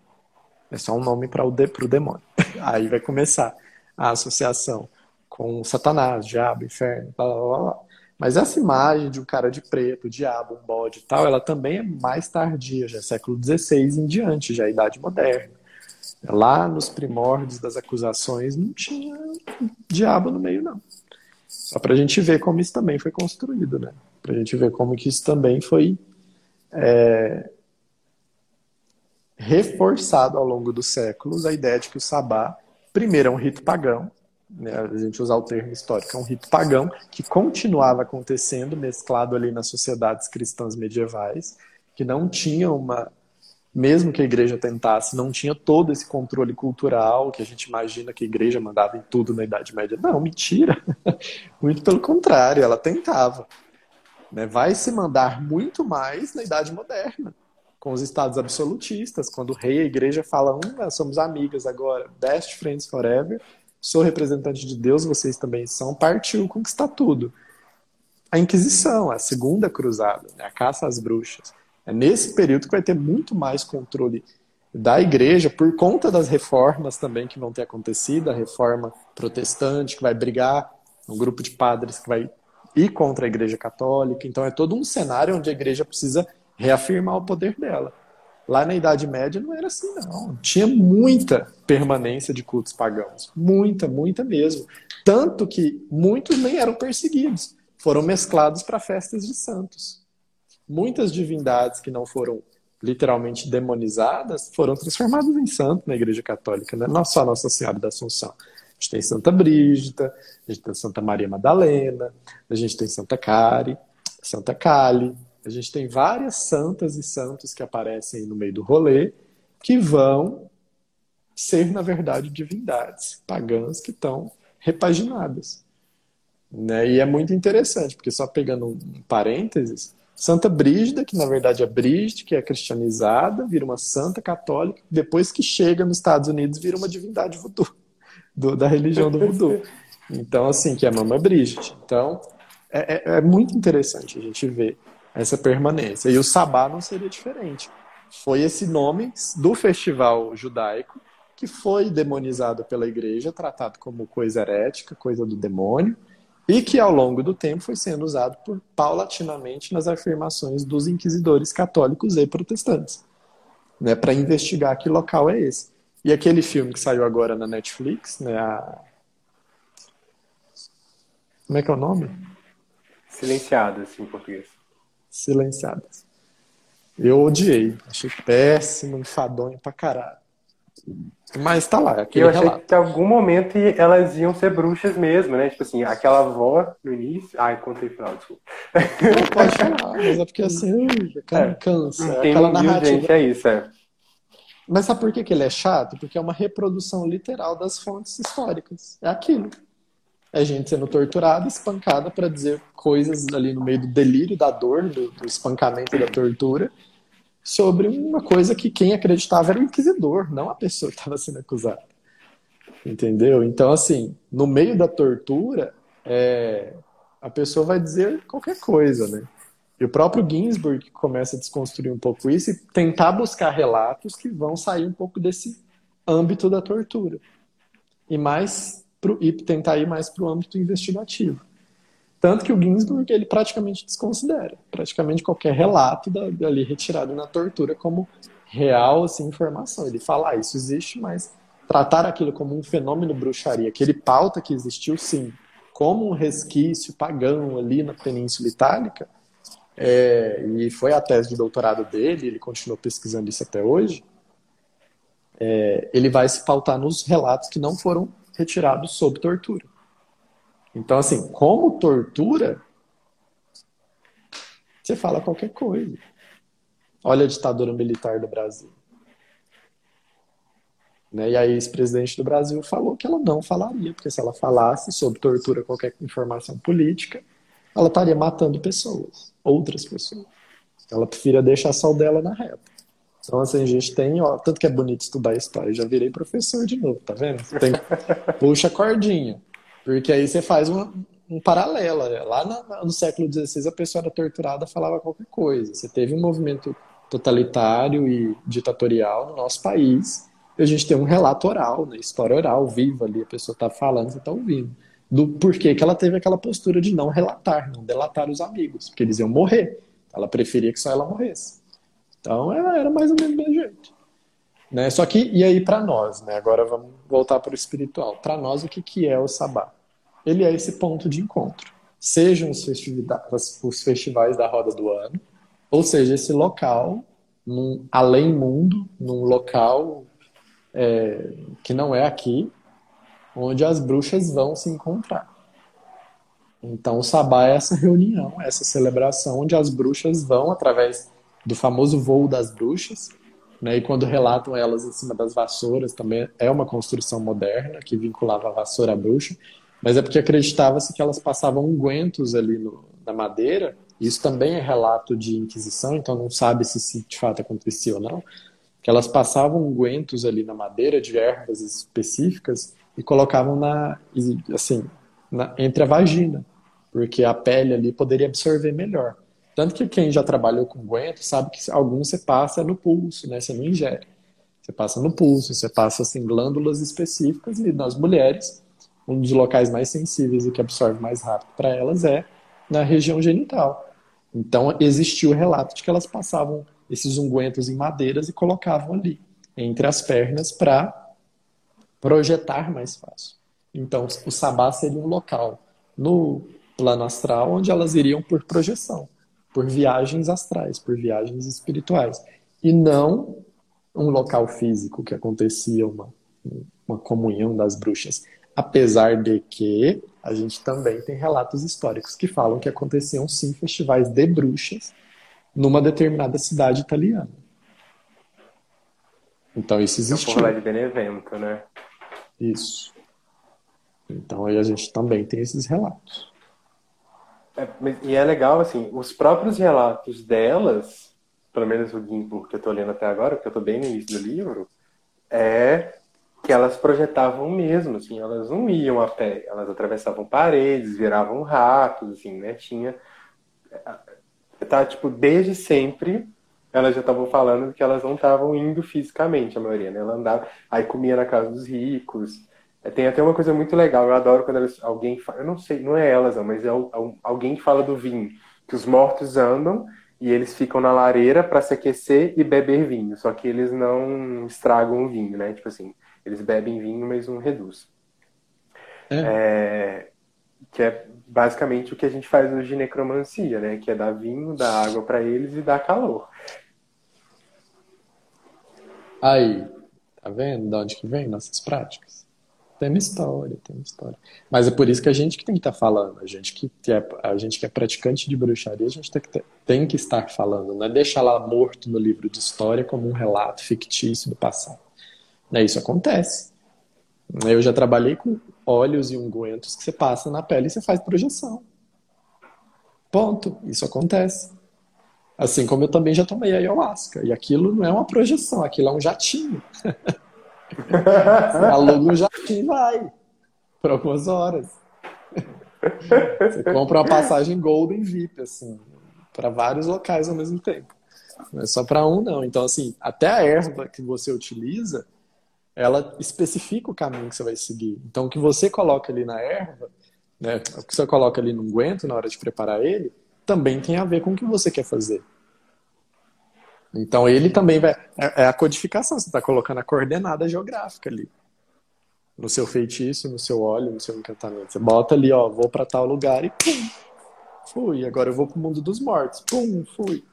É só um nome para o de, demônio. Aí vai começar a associação com Satanás, diabo, inferno, blá blá blá. Mas essa imagem de um cara de preto, diabo, um bode e tal, ela também é mais tardia, já é século XVI em diante, já é Idade Moderna. Lá nos primórdios das acusações não tinha diabo no meio, não. Só para a gente ver como isso também foi construído, né? Para a gente ver como que isso também foi é, reforçado ao longo dos séculos, a ideia de que o sabá, primeiro, é um rito pagão, né, a gente usar o termo histórico, é um rito pagão que continuava acontecendo, mesclado ali nas sociedades cristãs medievais, que não tinha uma, mesmo que a igreja tentasse, não tinha todo esse controle cultural que a gente imagina que a igreja mandava em tudo na Idade Média. Não, mentira. Muito pelo contrário, ela tentava. Né? Vai se mandar muito mais na Idade Moderna, com os estados absolutistas, quando o rei e a igreja falam, hum, somos amigas agora, best friends forever, sou representante de Deus, vocês também são, partiu conquistar tudo. A Inquisição, a Segunda Cruzada, né, a caça às bruxas. É nesse período que vai ter muito mais controle da igreja, por conta das reformas também que vão ter acontecido, a reforma protestante, que vai brigar, um grupo de padres que vai ir contra a igreja católica. Então é todo um cenário onde a igreja precisa reafirmar o poder dela. Lá na Idade Média não era assim, não. Tinha muita permanência de cultos pagãos. Muita, muita mesmo. Tanto que muitos nem eram perseguidos. Foram mesclados para festas de santos. Muitas divindades que não foram literalmente demonizadas foram transformadas em santo na Igreja Católica, né? não só Nossa Senhora da Assunção. A gente tem Santa Brígida, a gente tem Santa Maria Madalena, a gente tem Santa Cari, Santa Cali, a gente tem várias santas e santos que aparecem no meio do rolê que vão ser, na verdade, divindades pagãs que estão repaginadas. Né? E é muito interessante, porque só pegando um parênteses, Santa Brígida, que na verdade é Brígida, que é cristianizada, vira uma santa católica, depois que chega nos Estados Unidos, vira uma divindade voodoo, do, da religião do voodoo. Então, assim, que é a Mama Brígida. Então, é, é, é muito interessante a gente ver essa permanência. E o Sabá não seria diferente. Foi esse nome do festival judaico que foi demonizado pela igreja, tratado como coisa herética, coisa do demônio, e que ao longo do tempo foi sendo usado por paulatinamente nas afirmações dos inquisidores católicos e protestantes, né, para investigar que local é esse. E aquele filme que saiu agora na Netflix, né, a... como é que é o nome? Silenciadas em português silenciadas. Eu odiei, achei péssimo, enfadonho pra caralho. Mas tá lá, Eu achei relato. que em algum momento elas iam ser bruxas mesmo, né? Tipo assim, aquela avó no início. Ai, contei o final, desculpa. Não pode falar, mas é porque assim, cara, É. cansa. é Quem aquela narrativa. gente, é isso, é. Mas sabe por que, que ele é chato? Porque é uma reprodução literal das fontes históricas. É aquilo. É gente sendo torturada, espancada para dizer coisas ali no meio do delírio, da dor, do, do espancamento e da tortura, sobre uma coisa que quem acreditava era o inquisidor, não a pessoa que estava sendo acusada. Entendeu? Então, assim, no meio da tortura, é, a pessoa vai dizer qualquer coisa, né? E o próprio Ginsburg começa a desconstruir um pouco isso e tentar buscar relatos que vão sair um pouco desse âmbito da tortura. E mais pro, e tentar ir mais para o âmbito investigativo. Tanto que o Ginsburg ele praticamente desconsidera praticamente qualquer relato da, dali retirado na tortura como real assim, informação. Ele fala, ah, isso existe, mas tratar aquilo como um fenômeno bruxaria, que ele pauta que existiu sim, como um resquício pagão ali na Península Itálica, é, e foi a tese de doutorado dele, ele continuou pesquisando isso até hoje, é, ele vai se pautar nos relatos que não foram retirados sob tortura. Então, assim, como tortura, você fala qualquer coisa. Olha a ditadura militar do Brasil. Né? E a ex-presidente do Brasil falou que ela não falaria, porque se ela falasse sobre tortura, qualquer informação política, ela estaria matando pessoas, outras pessoas. Ela preferia deixar só dela na reta. Então, assim, a gente tem, ó, tanto que é bonito estudar história, já virei professor de novo, tá vendo? Tem, puxa a cordinha, porque aí você faz um, um paralelo. Né? Lá no, século XVI, a pessoa era torturada, falava qualquer coisa. Você teve um movimento totalitário e ditatorial no nosso país, e a gente tem um relato oral, né? história oral, viva ali, a pessoa está falando, você está ouvindo. Do porquê que ela teve aquela postura de não relatar, não delatar os amigos, porque eles iam morrer. Ela preferia que só ela morresse. Então era, era mais ou menos do jeito. Né? Só que, e aí para nós, né? agora vamos voltar para o espiritual. Para nós, o que, que é o sabá? Ele é esse ponto de encontro. Sejam os, os festivais da roda do ano, ou seja, esse local, num além mundo, num local é, que não é aqui, onde as bruxas vão se encontrar. Então, o sabá é essa reunião, essa celebração onde as bruxas vão através do famoso voo das bruxas, né? E quando relatam elas em cima das vassouras, também é uma construção moderna que vinculava a vassoura à bruxa, mas é porque acreditava-se que elas passavam ungüentos ali no, na madeira. Isso também é relato de Inquisição, então não sabe se, se de fato acontecia ou não. Que elas passavam ungüentos ali na madeira de ervas específicas e colocavam na, assim, na, entre a vagina, porque a pele ali poderia absorver melhor. Tanto que quem já trabalhou com guento sabe que alguns você passa no pulso, né? Você não ingere. Você passa no pulso, você passa assim, glândulas específicas e nas mulheres, um dos locais mais sensíveis e que absorve mais rápido para elas é na região genital. Então existiu o relato de que elas passavam esses ungüentos em madeiras e colocavam ali, entre as pernas, para projetar mais fácil. Então o sabá seria um local no plano astral onde elas iriam por projeção por viagens astrais, por viagens espirituais. E não um local físico que acontecia uma, uma comunhão das bruxas. Apesar de que a gente também tem relatos históricos que falam que aconteciam sim festivais de bruxas numa determinada cidade italiana. Então isso existiu. É o lá de Benevento, né? Isso. Então aí a gente também tem esses relatos. É, e é legal, assim, os próprios relatos delas, pelo menos o Gimpo que eu estou lendo até agora, porque eu estou bem no início do livro, é que elas projetavam mesmo, assim, elas não iam a pé, elas atravessavam paredes, viravam ratos, assim, né? Tinha. Tá, tipo, desde sempre elas já estavam falando que elas não estavam indo fisicamente, a maioria, né? Ela andava, aí comia na casa dos ricos, é, tem até uma coisa muito legal, eu adoro quando elas, alguém fala, eu não sei, não é elas, não, mas é alguém que fala do vinho, que os mortos andam e eles ficam na lareira para se aquecer e beber vinho, só que eles não estragam o vinho, né? Tipo assim, eles bebem vinho, mas não reduz. É. É, que é basicamente o que a gente faz hoje de necromancia, né? Que é dar vinho, dar água para eles e dar calor. Aí, tá vendo de onde que vem nossas práticas? Tem uma história, tem uma história. Mas é por isso que a gente que tem que estar tá falando, a gente que é, a gente que é praticante de bruxaria, a gente tem que, tem que estar falando, não é deixar lá morto no livro de história como um relato fictício do passado. Né, isso acontece. Eu já trabalhei com óleos e ungüentos que você passa na pele e você faz projeção. Ponto. Isso acontece. Assim como eu também já tomei ayahuasca. E aquilo não é uma projeção, aquilo é um jatinho. Você aluga um jardim e vai por algumas horas. Você compra uma passagem Golden VIP, assim, para vários locais ao mesmo tempo. Não é só para um, não. Então, assim, até a erva que você utiliza, ela especifica o caminho que você vai seguir. Então, o que você coloca ali na erva, né, o que você coloca ali no guento na hora de preparar ele, também tem a ver com o que você quer fazer. Então ele também vai. É, é a codificação, você está colocando a coordenada geográfica ali. No seu feitiço, no seu óleo, no seu encantamento. Você bota ali, ó, vou para tal lugar e pum, fui. Agora eu vou para o mundo dos mortos, pum, fui.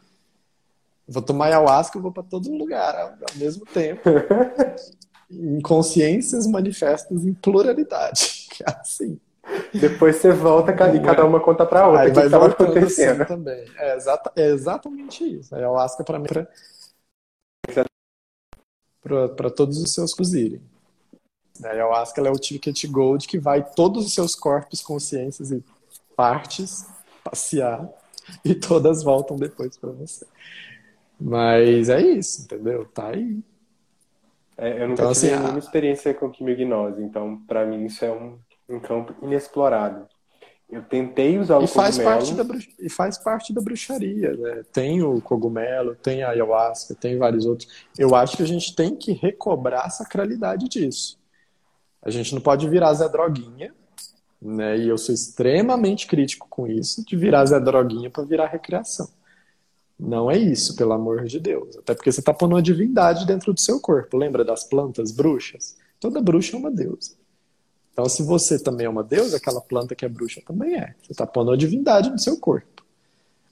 Vou tomar ayahuasca, eu vou para todo lugar ao mesmo tempo. em consciências manifestas em pluralidade. É assim. Depois você volta e cada uma conta para outra. Aí que acontecendo. Assim também. É, exata, é exatamente isso. A ayahuasca para mim para todos os seus cozirem. A ayahuasca é o ticket gold que vai todos os seus corpos, consciências e partes passear e todas voltam depois para você. Mas é isso, entendeu? Tá aí. É, eu nunca então, tive assim, nenhuma a... experiência com quimiognose, então para mim isso é um, um campo inexplorado. Eu tentei usar o e faz cogumelo. Parte da, e faz parte da bruxaria, né? Tem o cogumelo, tem a ayahuasca, tem vários outros. Eu acho que a gente tem que recobrar a sacralidade disso. A gente não pode virar Zé Droguinha, né? E eu sou extremamente crítico com isso, de virar Zé Droguinha para virar recreação. Não é isso, pelo amor de Deus. Até porque você está pondo uma divindade dentro do seu corpo. Lembra das plantas bruxas? Toda bruxa é uma deusa. Então, se você também é uma deusa, aquela planta que é bruxa também é. Você está pondo uma divindade no seu corpo.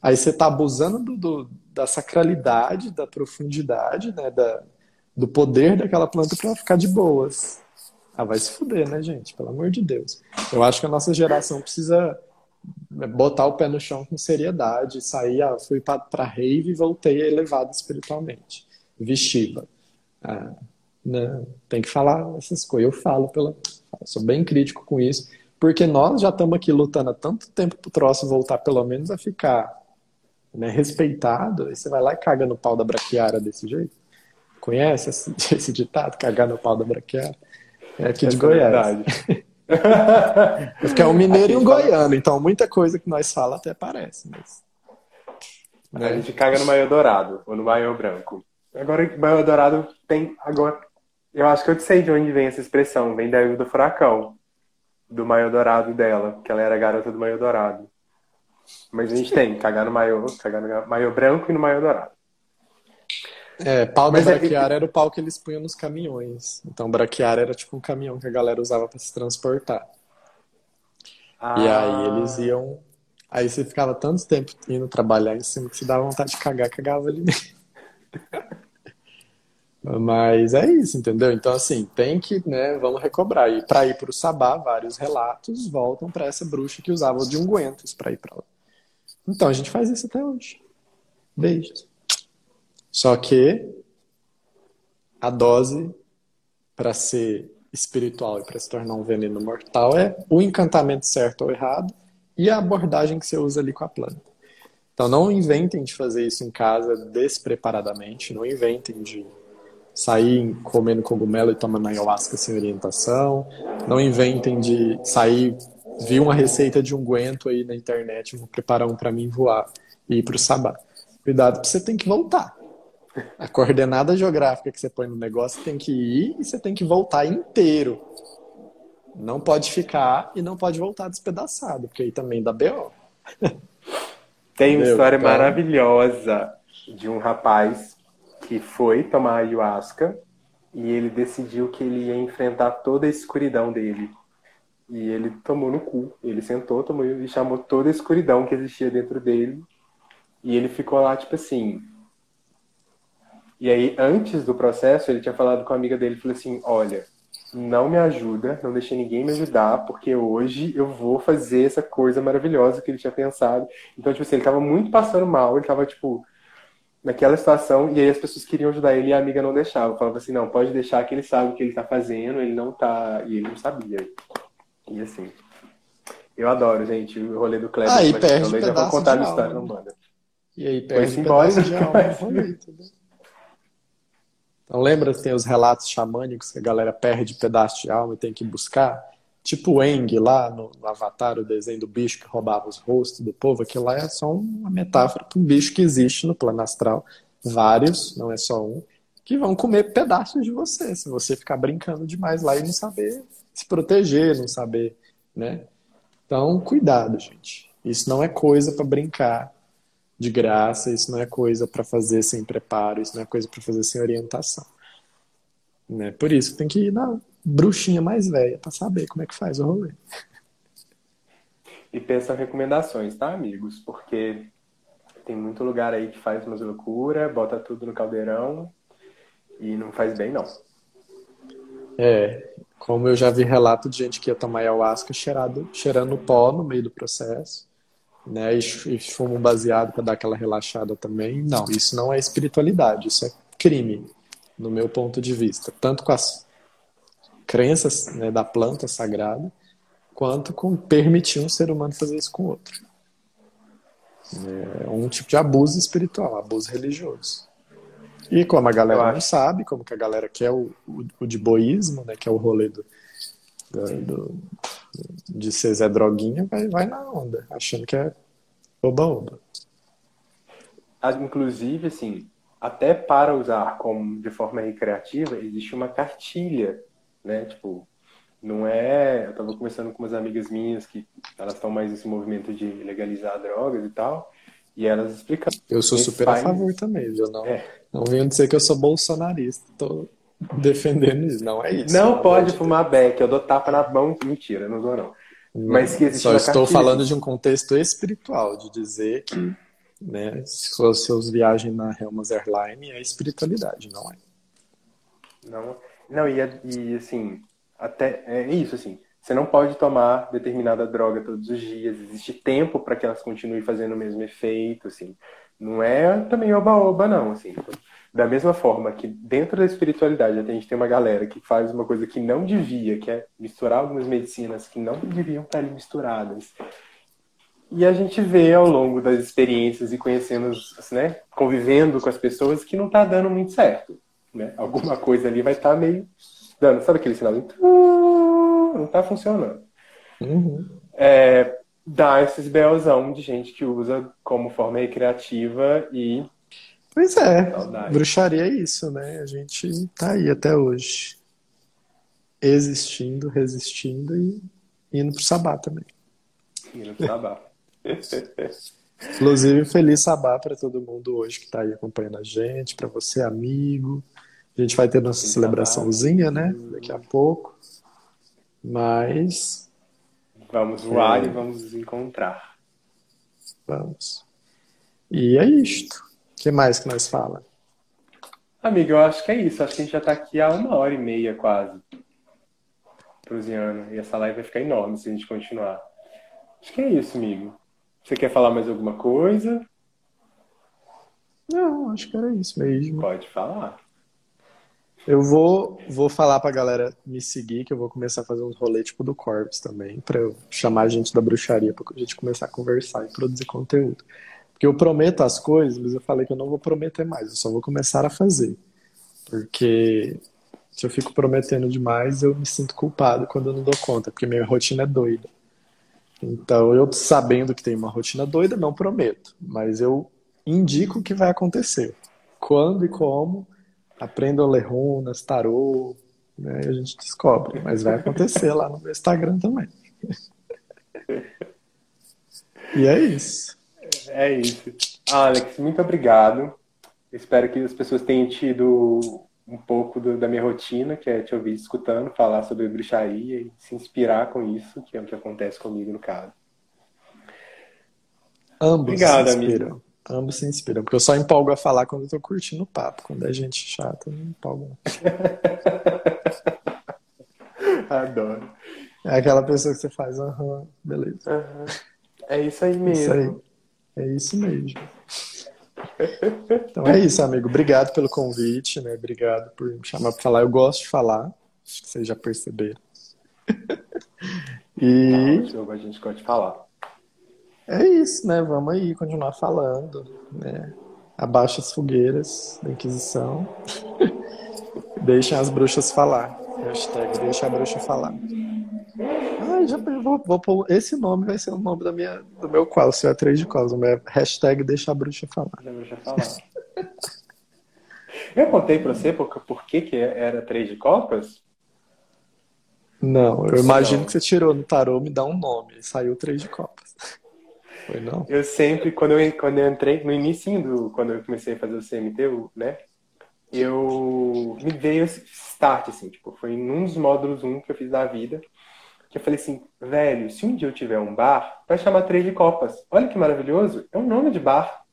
Aí você está abusando do, do, da sacralidade, da profundidade, né, da, do poder daquela planta para ficar de boas. Ah, vai se fuder, né, gente? Pelo amor de Deus. Eu acho que a nossa geração precisa botar o pé no chão com seriedade, sair, ah, fui para rave e voltei elevado espiritualmente. Vestiva. Ah, não, tem que falar essas coisas. Eu falo pela Sou bem crítico com isso, porque nós já estamos aqui lutando há tanto tempo pro troço voltar pelo menos a ficar né, respeitado, e você vai lá e caga no pau da braquiária desse jeito. Conhece esse, esse ditado? Cagar no pau da braquiária? É aqui de Essa é Goiás. É porque é um mineiro e um goiano, então muita coisa que nós falamos até parece. Mas... Né? A gente caga no maior dourado ou no maior branco. Agora, o maior dourado tem agora eu acho que eu sei de onde vem essa expressão. Vem da Ilha do Furacão. Do maior dourado dela. Que ela era garota do maior dourado. Mas a gente tem cagar no maior, cagar no maior branco e no maior dourado. É, pau da Mas é braquiária é... era o pau que eles punham nos caminhões. Então, braquiária era tipo um caminhão que a galera usava para se transportar. Ah. E aí eles iam. Aí você ficava tanto tempo indo trabalhar em cima que se dava vontade de cagar, cagava ali mesmo. Mas é isso, entendeu? Então, assim, tem que, né, vamos recobrar. E para ir para o Sabá, vários relatos voltam para essa bruxa que usava de ungüentos para ir para lá. Então, a gente faz isso até hoje. Beijos. Só que a dose para ser espiritual e para se tornar um veneno mortal é o encantamento certo ou errado e a abordagem que você usa ali com a planta. Então, não inventem de fazer isso em casa despreparadamente, não inventem de sair comendo cogumelo e tomando ayahuasca sem orientação. Não inventem de sair, vi uma receita de unguento aí na internet, vou preparar um para mim voar e ir para o sabá. Cuidado, porque você tem que voltar. A coordenada geográfica que você põe no negócio tem que ir e você tem que voltar inteiro. Não pode ficar e não pode voltar despedaçado, porque aí também dá BO. Tem uma história então... maravilhosa de um rapaz que foi tomar ayahuasca e ele decidiu que ele ia enfrentar toda a escuridão dele. E ele tomou no cu. Ele sentou, tomou e chamou toda a escuridão que existia dentro dele. E ele ficou lá, tipo assim. E aí, antes do processo, ele tinha falado com a amiga dele, falou assim: Olha, não me ajuda, não deixe ninguém me ajudar, porque hoje eu vou fazer essa coisa maravilhosa que ele tinha pensado. Então, tipo assim, ele tava muito passando mal, ele tava, tipo, naquela situação, e aí as pessoas queriam ajudar ele e a amiga não deixava. Falava assim, não, pode deixar que ele sabe o que ele tá fazendo, ele não tá. E ele não sabia. E assim. Eu adoro, gente, o rolê do Kleber. Ah, e perde também, já vou contar a história, não banda. E aí perde um pedaço de alma Então lembra que tem os relatos xamânicos que a galera perde pedaço de alma e tem que buscar? Tipo o Eng lá no, no, Avatar, o desenho do bicho que roubava os rostos do povo, aquilo lá é só uma metáfora para um bicho que existe no plano astral. Vários, não é só um, que vão comer pedaços de você, se você ficar brincando demais lá e não saber se proteger, não saber, né? Então, cuidado, gente. Isso não é coisa para brincar de graça, isso não é coisa para fazer sem preparo, isso não é coisa para fazer sem orientação. Né? Por isso tem que ir na bruxinha mais velha para saber como é que faz o rolê. E peçam recomendações, tá, amigos? Porque Tem muito lugar aí que faz umas loucura, bota tudo no caldeirão e não faz bem, não. É, como eu já vi relato de gente que ia tomar ayahuasca cheirado, cheirando pó no meio do processo, né? E, e fumo baseado para dar aquela relaxada também. Não, isso não é espiritualidade, isso é crime, no meu ponto de vista. Tanto com as crenças né, da planta sagrada, quanto com permitir um ser humano fazer isso com outro. É um tipo de abuso espiritual, abuso religioso. E como a galera não sabe, como que a galera quer o, o, o de boísmo, né, que é o rolê do, do, de ser Zé Droguinha, vai, vai na onda, achando que é oba-oba. Inclusive, assim, até para usar como de forma recreativa, existe uma cartilha, né? Tipo, não é. Eu tava conversando com umas amigas minhas que elas estão mais nesse movimento de legalizar drogas e tal, e elas explicam. Eu sou super a favor também, viu? Não, é. não venho dizer que eu sou bolsonarista, tô defendendo isso, não é isso. Não pode fumar beck, eu dou tapa na mão, mentira, não dou não. Mas que Só estou falando de um contexto espiritual, de dizer que né, se fosse seus viagens na Helmas Airline é espiritualidade, não é? Não, não e, e assim, até é isso assim. Você não pode tomar determinada droga todos os dias. Existe tempo para que elas continuem fazendo o mesmo efeito, assim. Não é também oba-oba, não, assim. Da mesma forma que dentro da espiritualidade a gente tem uma galera que faz uma coisa que não devia, que é misturar algumas medicinas que não deviam estar ali misturadas. E a gente vê ao longo das experiências e conhecendo, né, convivendo com as pessoas que não está dando muito certo. Né? Alguma coisa ali vai estar tá meio dando, sabe aquele sinal? Não está funcionando. Uhum. É, dá esses belzão de gente que usa como forma recreativa e Pois é, Saudade. bruxaria é isso, né? A gente tá aí até hoje. Existindo, resistindo e indo pro sabá também. Indo pro sabá. Inclusive, feliz sabá para todo mundo hoje que está aí acompanhando a gente, para você, amigo. A gente vai ter nossa feliz celebraçãozinha, sabá. né? Daqui a pouco. Mas. Vamos voar é... e vamos nos encontrar. Vamos. E é isto que mais que nós fala? Amigo, eu acho que é isso. Acho que a gente já está aqui há uma hora e meia quase. Prusiano. E essa live vai ficar enorme se a gente continuar. Acho que é isso, amigo. Você quer falar mais alguma coisa? Não, acho que era isso mesmo. Pode falar. Eu vou, vou falar pra galera me seguir, que eu vou começar a fazer uns rolês tipo do Corpus também, pra eu chamar a gente da bruxaria, pra a gente começar a conversar e produzir conteúdo. Porque eu prometo as coisas, mas eu falei que eu não vou prometer mais, eu só vou começar a fazer. Porque se eu fico prometendo demais, eu me sinto culpado quando eu não dou conta, porque minha rotina é doida. Então, eu sabendo que tem uma rotina doida, não prometo, mas eu indico o que vai acontecer. Quando e como, aprendo a ler runas, tarô, né, a gente descobre, mas vai acontecer lá no meu Instagram também. e é isso. É isso. Alex, muito obrigado. Espero que as pessoas tenham tido um pouco do, da minha rotina, que é te ouvir escutando, falar sobre bruxaria e se inspirar com isso, que é o que acontece comigo no caso. Ambos Obrigado, se inspiram. Amigo. Ambos se inspiram, porque eu só empolgo a falar quando eu tô curtindo o papo. Quando é gente chata, eu não empolgo. Adoro. É aquela pessoa que você faz, aham, uhum, beleza. Uhum. É isso aí mesmo. Isso aí. É isso mesmo. Então é isso, amigo. Obrigado pelo convite, né? Obrigado por me chamar para falar. Eu gosto de falar, acho que vocês já perceberam. E Não, a gente gosta de falar. É isso, né? Vamos aí continuar falando, né? Abaixa as fogueiras da Inquisição. Deixem as bruxas falar. Hashtag deixa a bruxa falar. Já vou, vou pôr, esse nome vai ser o nome da minha, do meu qual, se é três de qual, é hashtag deixa a bruxa falar. Deixa a bruxa falar. eu contei pra você por, por que, que era três de copas? Não, eu imagino não. que você tirou no tarô, me dá um nome, saiu três de copas. Foi não? Eu sempre, quando eu, quando eu entrei, no início do, quando eu comecei a fazer o CMT, né, eu me veio esse start, assim, tipo, foi em um dos módulos 1 que eu fiz da vida, que eu falei assim, velho, se um dia eu tiver um bar, vai chamar Três de Copas. Olha que maravilhoso, é um nome de bar.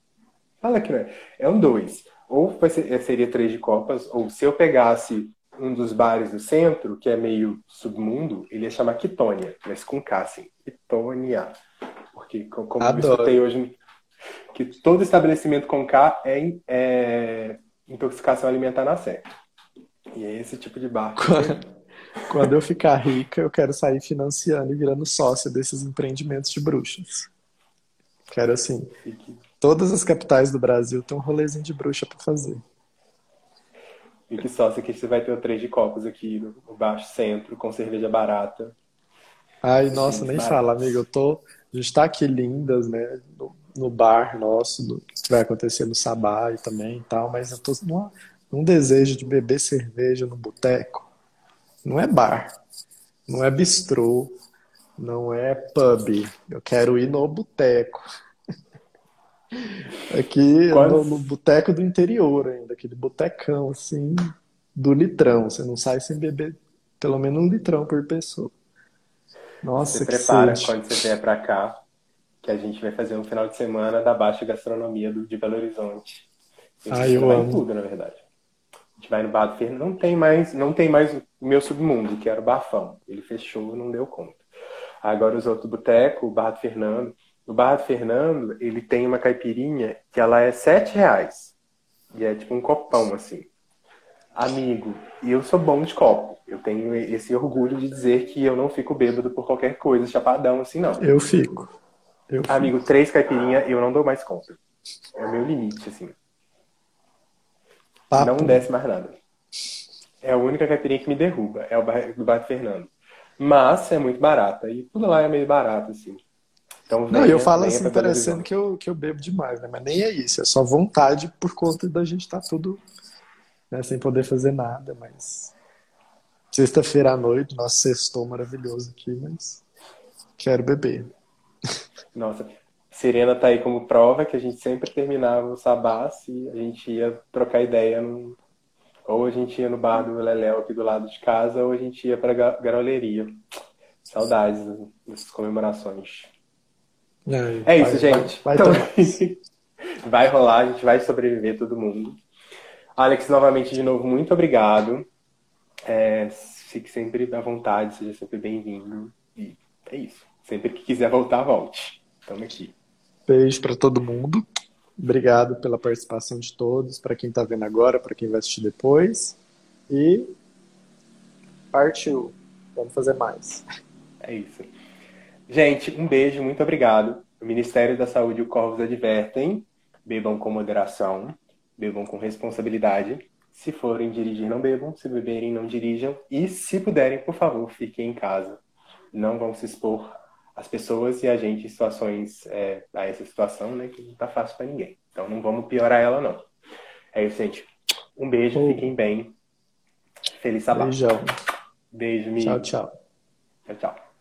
Fala que não é. É um dois. Ou seria três de copas, ou se eu pegasse um dos bares do centro, que é meio submundo, ele ia chamar Quitônia, mas com K, assim. Quitônia. Porque, como Adoro. eu escutei hoje, que todo estabelecimento com K é, é intoxicação alimentar na sé. E é esse tipo de bar. Quando eu ficar rica, eu quero sair financiando e virando sócia desses empreendimentos de bruxas. Quero assim. Todas as capitais do Brasil têm um rolezinho de bruxa para fazer. E que sócio que você vai ter o três de copos aqui no Baixo Centro, com cerveja barata. Ai, nossa, nem baratos. fala, amigo. Eu tô. A gente tá aqui lindas, né? No, no bar nosso, no, que vai acontecer no Sabá e também e tal, mas eu tô numa, num desejo de beber cerveja no boteco. Não é bar, não é bistrô, não é pub. Eu quero ir no boteco. Aqui no, no boteco do interior ainda, aquele botecão assim, do litrão. Você não sai sem beber pelo menos um litrão por pessoa. Nossa, você que prepara sede. quando você vier para cá, que a gente vai fazer um final de semana da Baixa Gastronomia do, de Belo Horizonte. A ah, eu vai amo. Tudo, na verdade. A gente vai no Bar do Fernando, não tem mais, não tem mais o meu submundo, que era o Bafão. Ele fechou, não deu conta. Agora os outros botecos, o Bar do Fernando, no Barra do Fernando, ele tem uma caipirinha que ela é sete reais. E é tipo um copão, assim. Amigo, e eu sou bom de copo. Eu tenho esse orgulho de dizer que eu não fico bêbado por qualquer coisa, chapadão, assim, não. Eu fico. Eu Amigo, fico. três caipirinha eu não dou mais conta. É o meu limite, assim. Papo. Não desce mais nada. É a única caipirinha que me derruba. É o do Bar do Fernando. Mas é muito barata. E tudo lá é meio barato, assim. Então, não, eu falo assim, parecendo que eu, que eu bebo demais, né? Mas nem é isso, é só vontade por conta da gente estar tá tudo né, sem poder fazer nada, mas sexta-feira à noite, nosso sextou maravilhoso aqui, mas quero beber. Nossa, Serena tá aí como prova que a gente sempre terminava o sabá e a gente ia trocar ideia no... ou a gente ia no bar do Leléu aqui do lado de casa, ou a gente ia pra garoleria. Saudades dessas comemorações. É, é isso, vai, gente. Vai, vai, então, vai rolar, a gente vai sobreviver todo mundo. Alex, novamente, de novo, muito obrigado. É, fique sempre à vontade, seja sempre bem-vindo. E é isso. Sempre que quiser voltar, volte. Estamos aqui. Beijo para todo mundo. Obrigado pela participação de todos, para quem está vendo agora, para quem vai assistir depois. E partiu. Vamos fazer mais. É isso. Gente, um beijo, muito obrigado. O Ministério da Saúde e o Corvos advertem: bebam com moderação, bebam com responsabilidade. Se forem dirigir, não bebam. Se beberem, não dirijam. E, se puderem, por favor, fiquem em casa. Não vão se expor as pessoas e a gente em situações, é, a essa situação, né, que não tá fácil para ninguém. Então, não vamos piorar ela, não. É isso, gente. Um beijo, fiquem bem. Feliz sábado. Beijão. Beijo, Mi. Tchau, tchau. Tchau, tchau.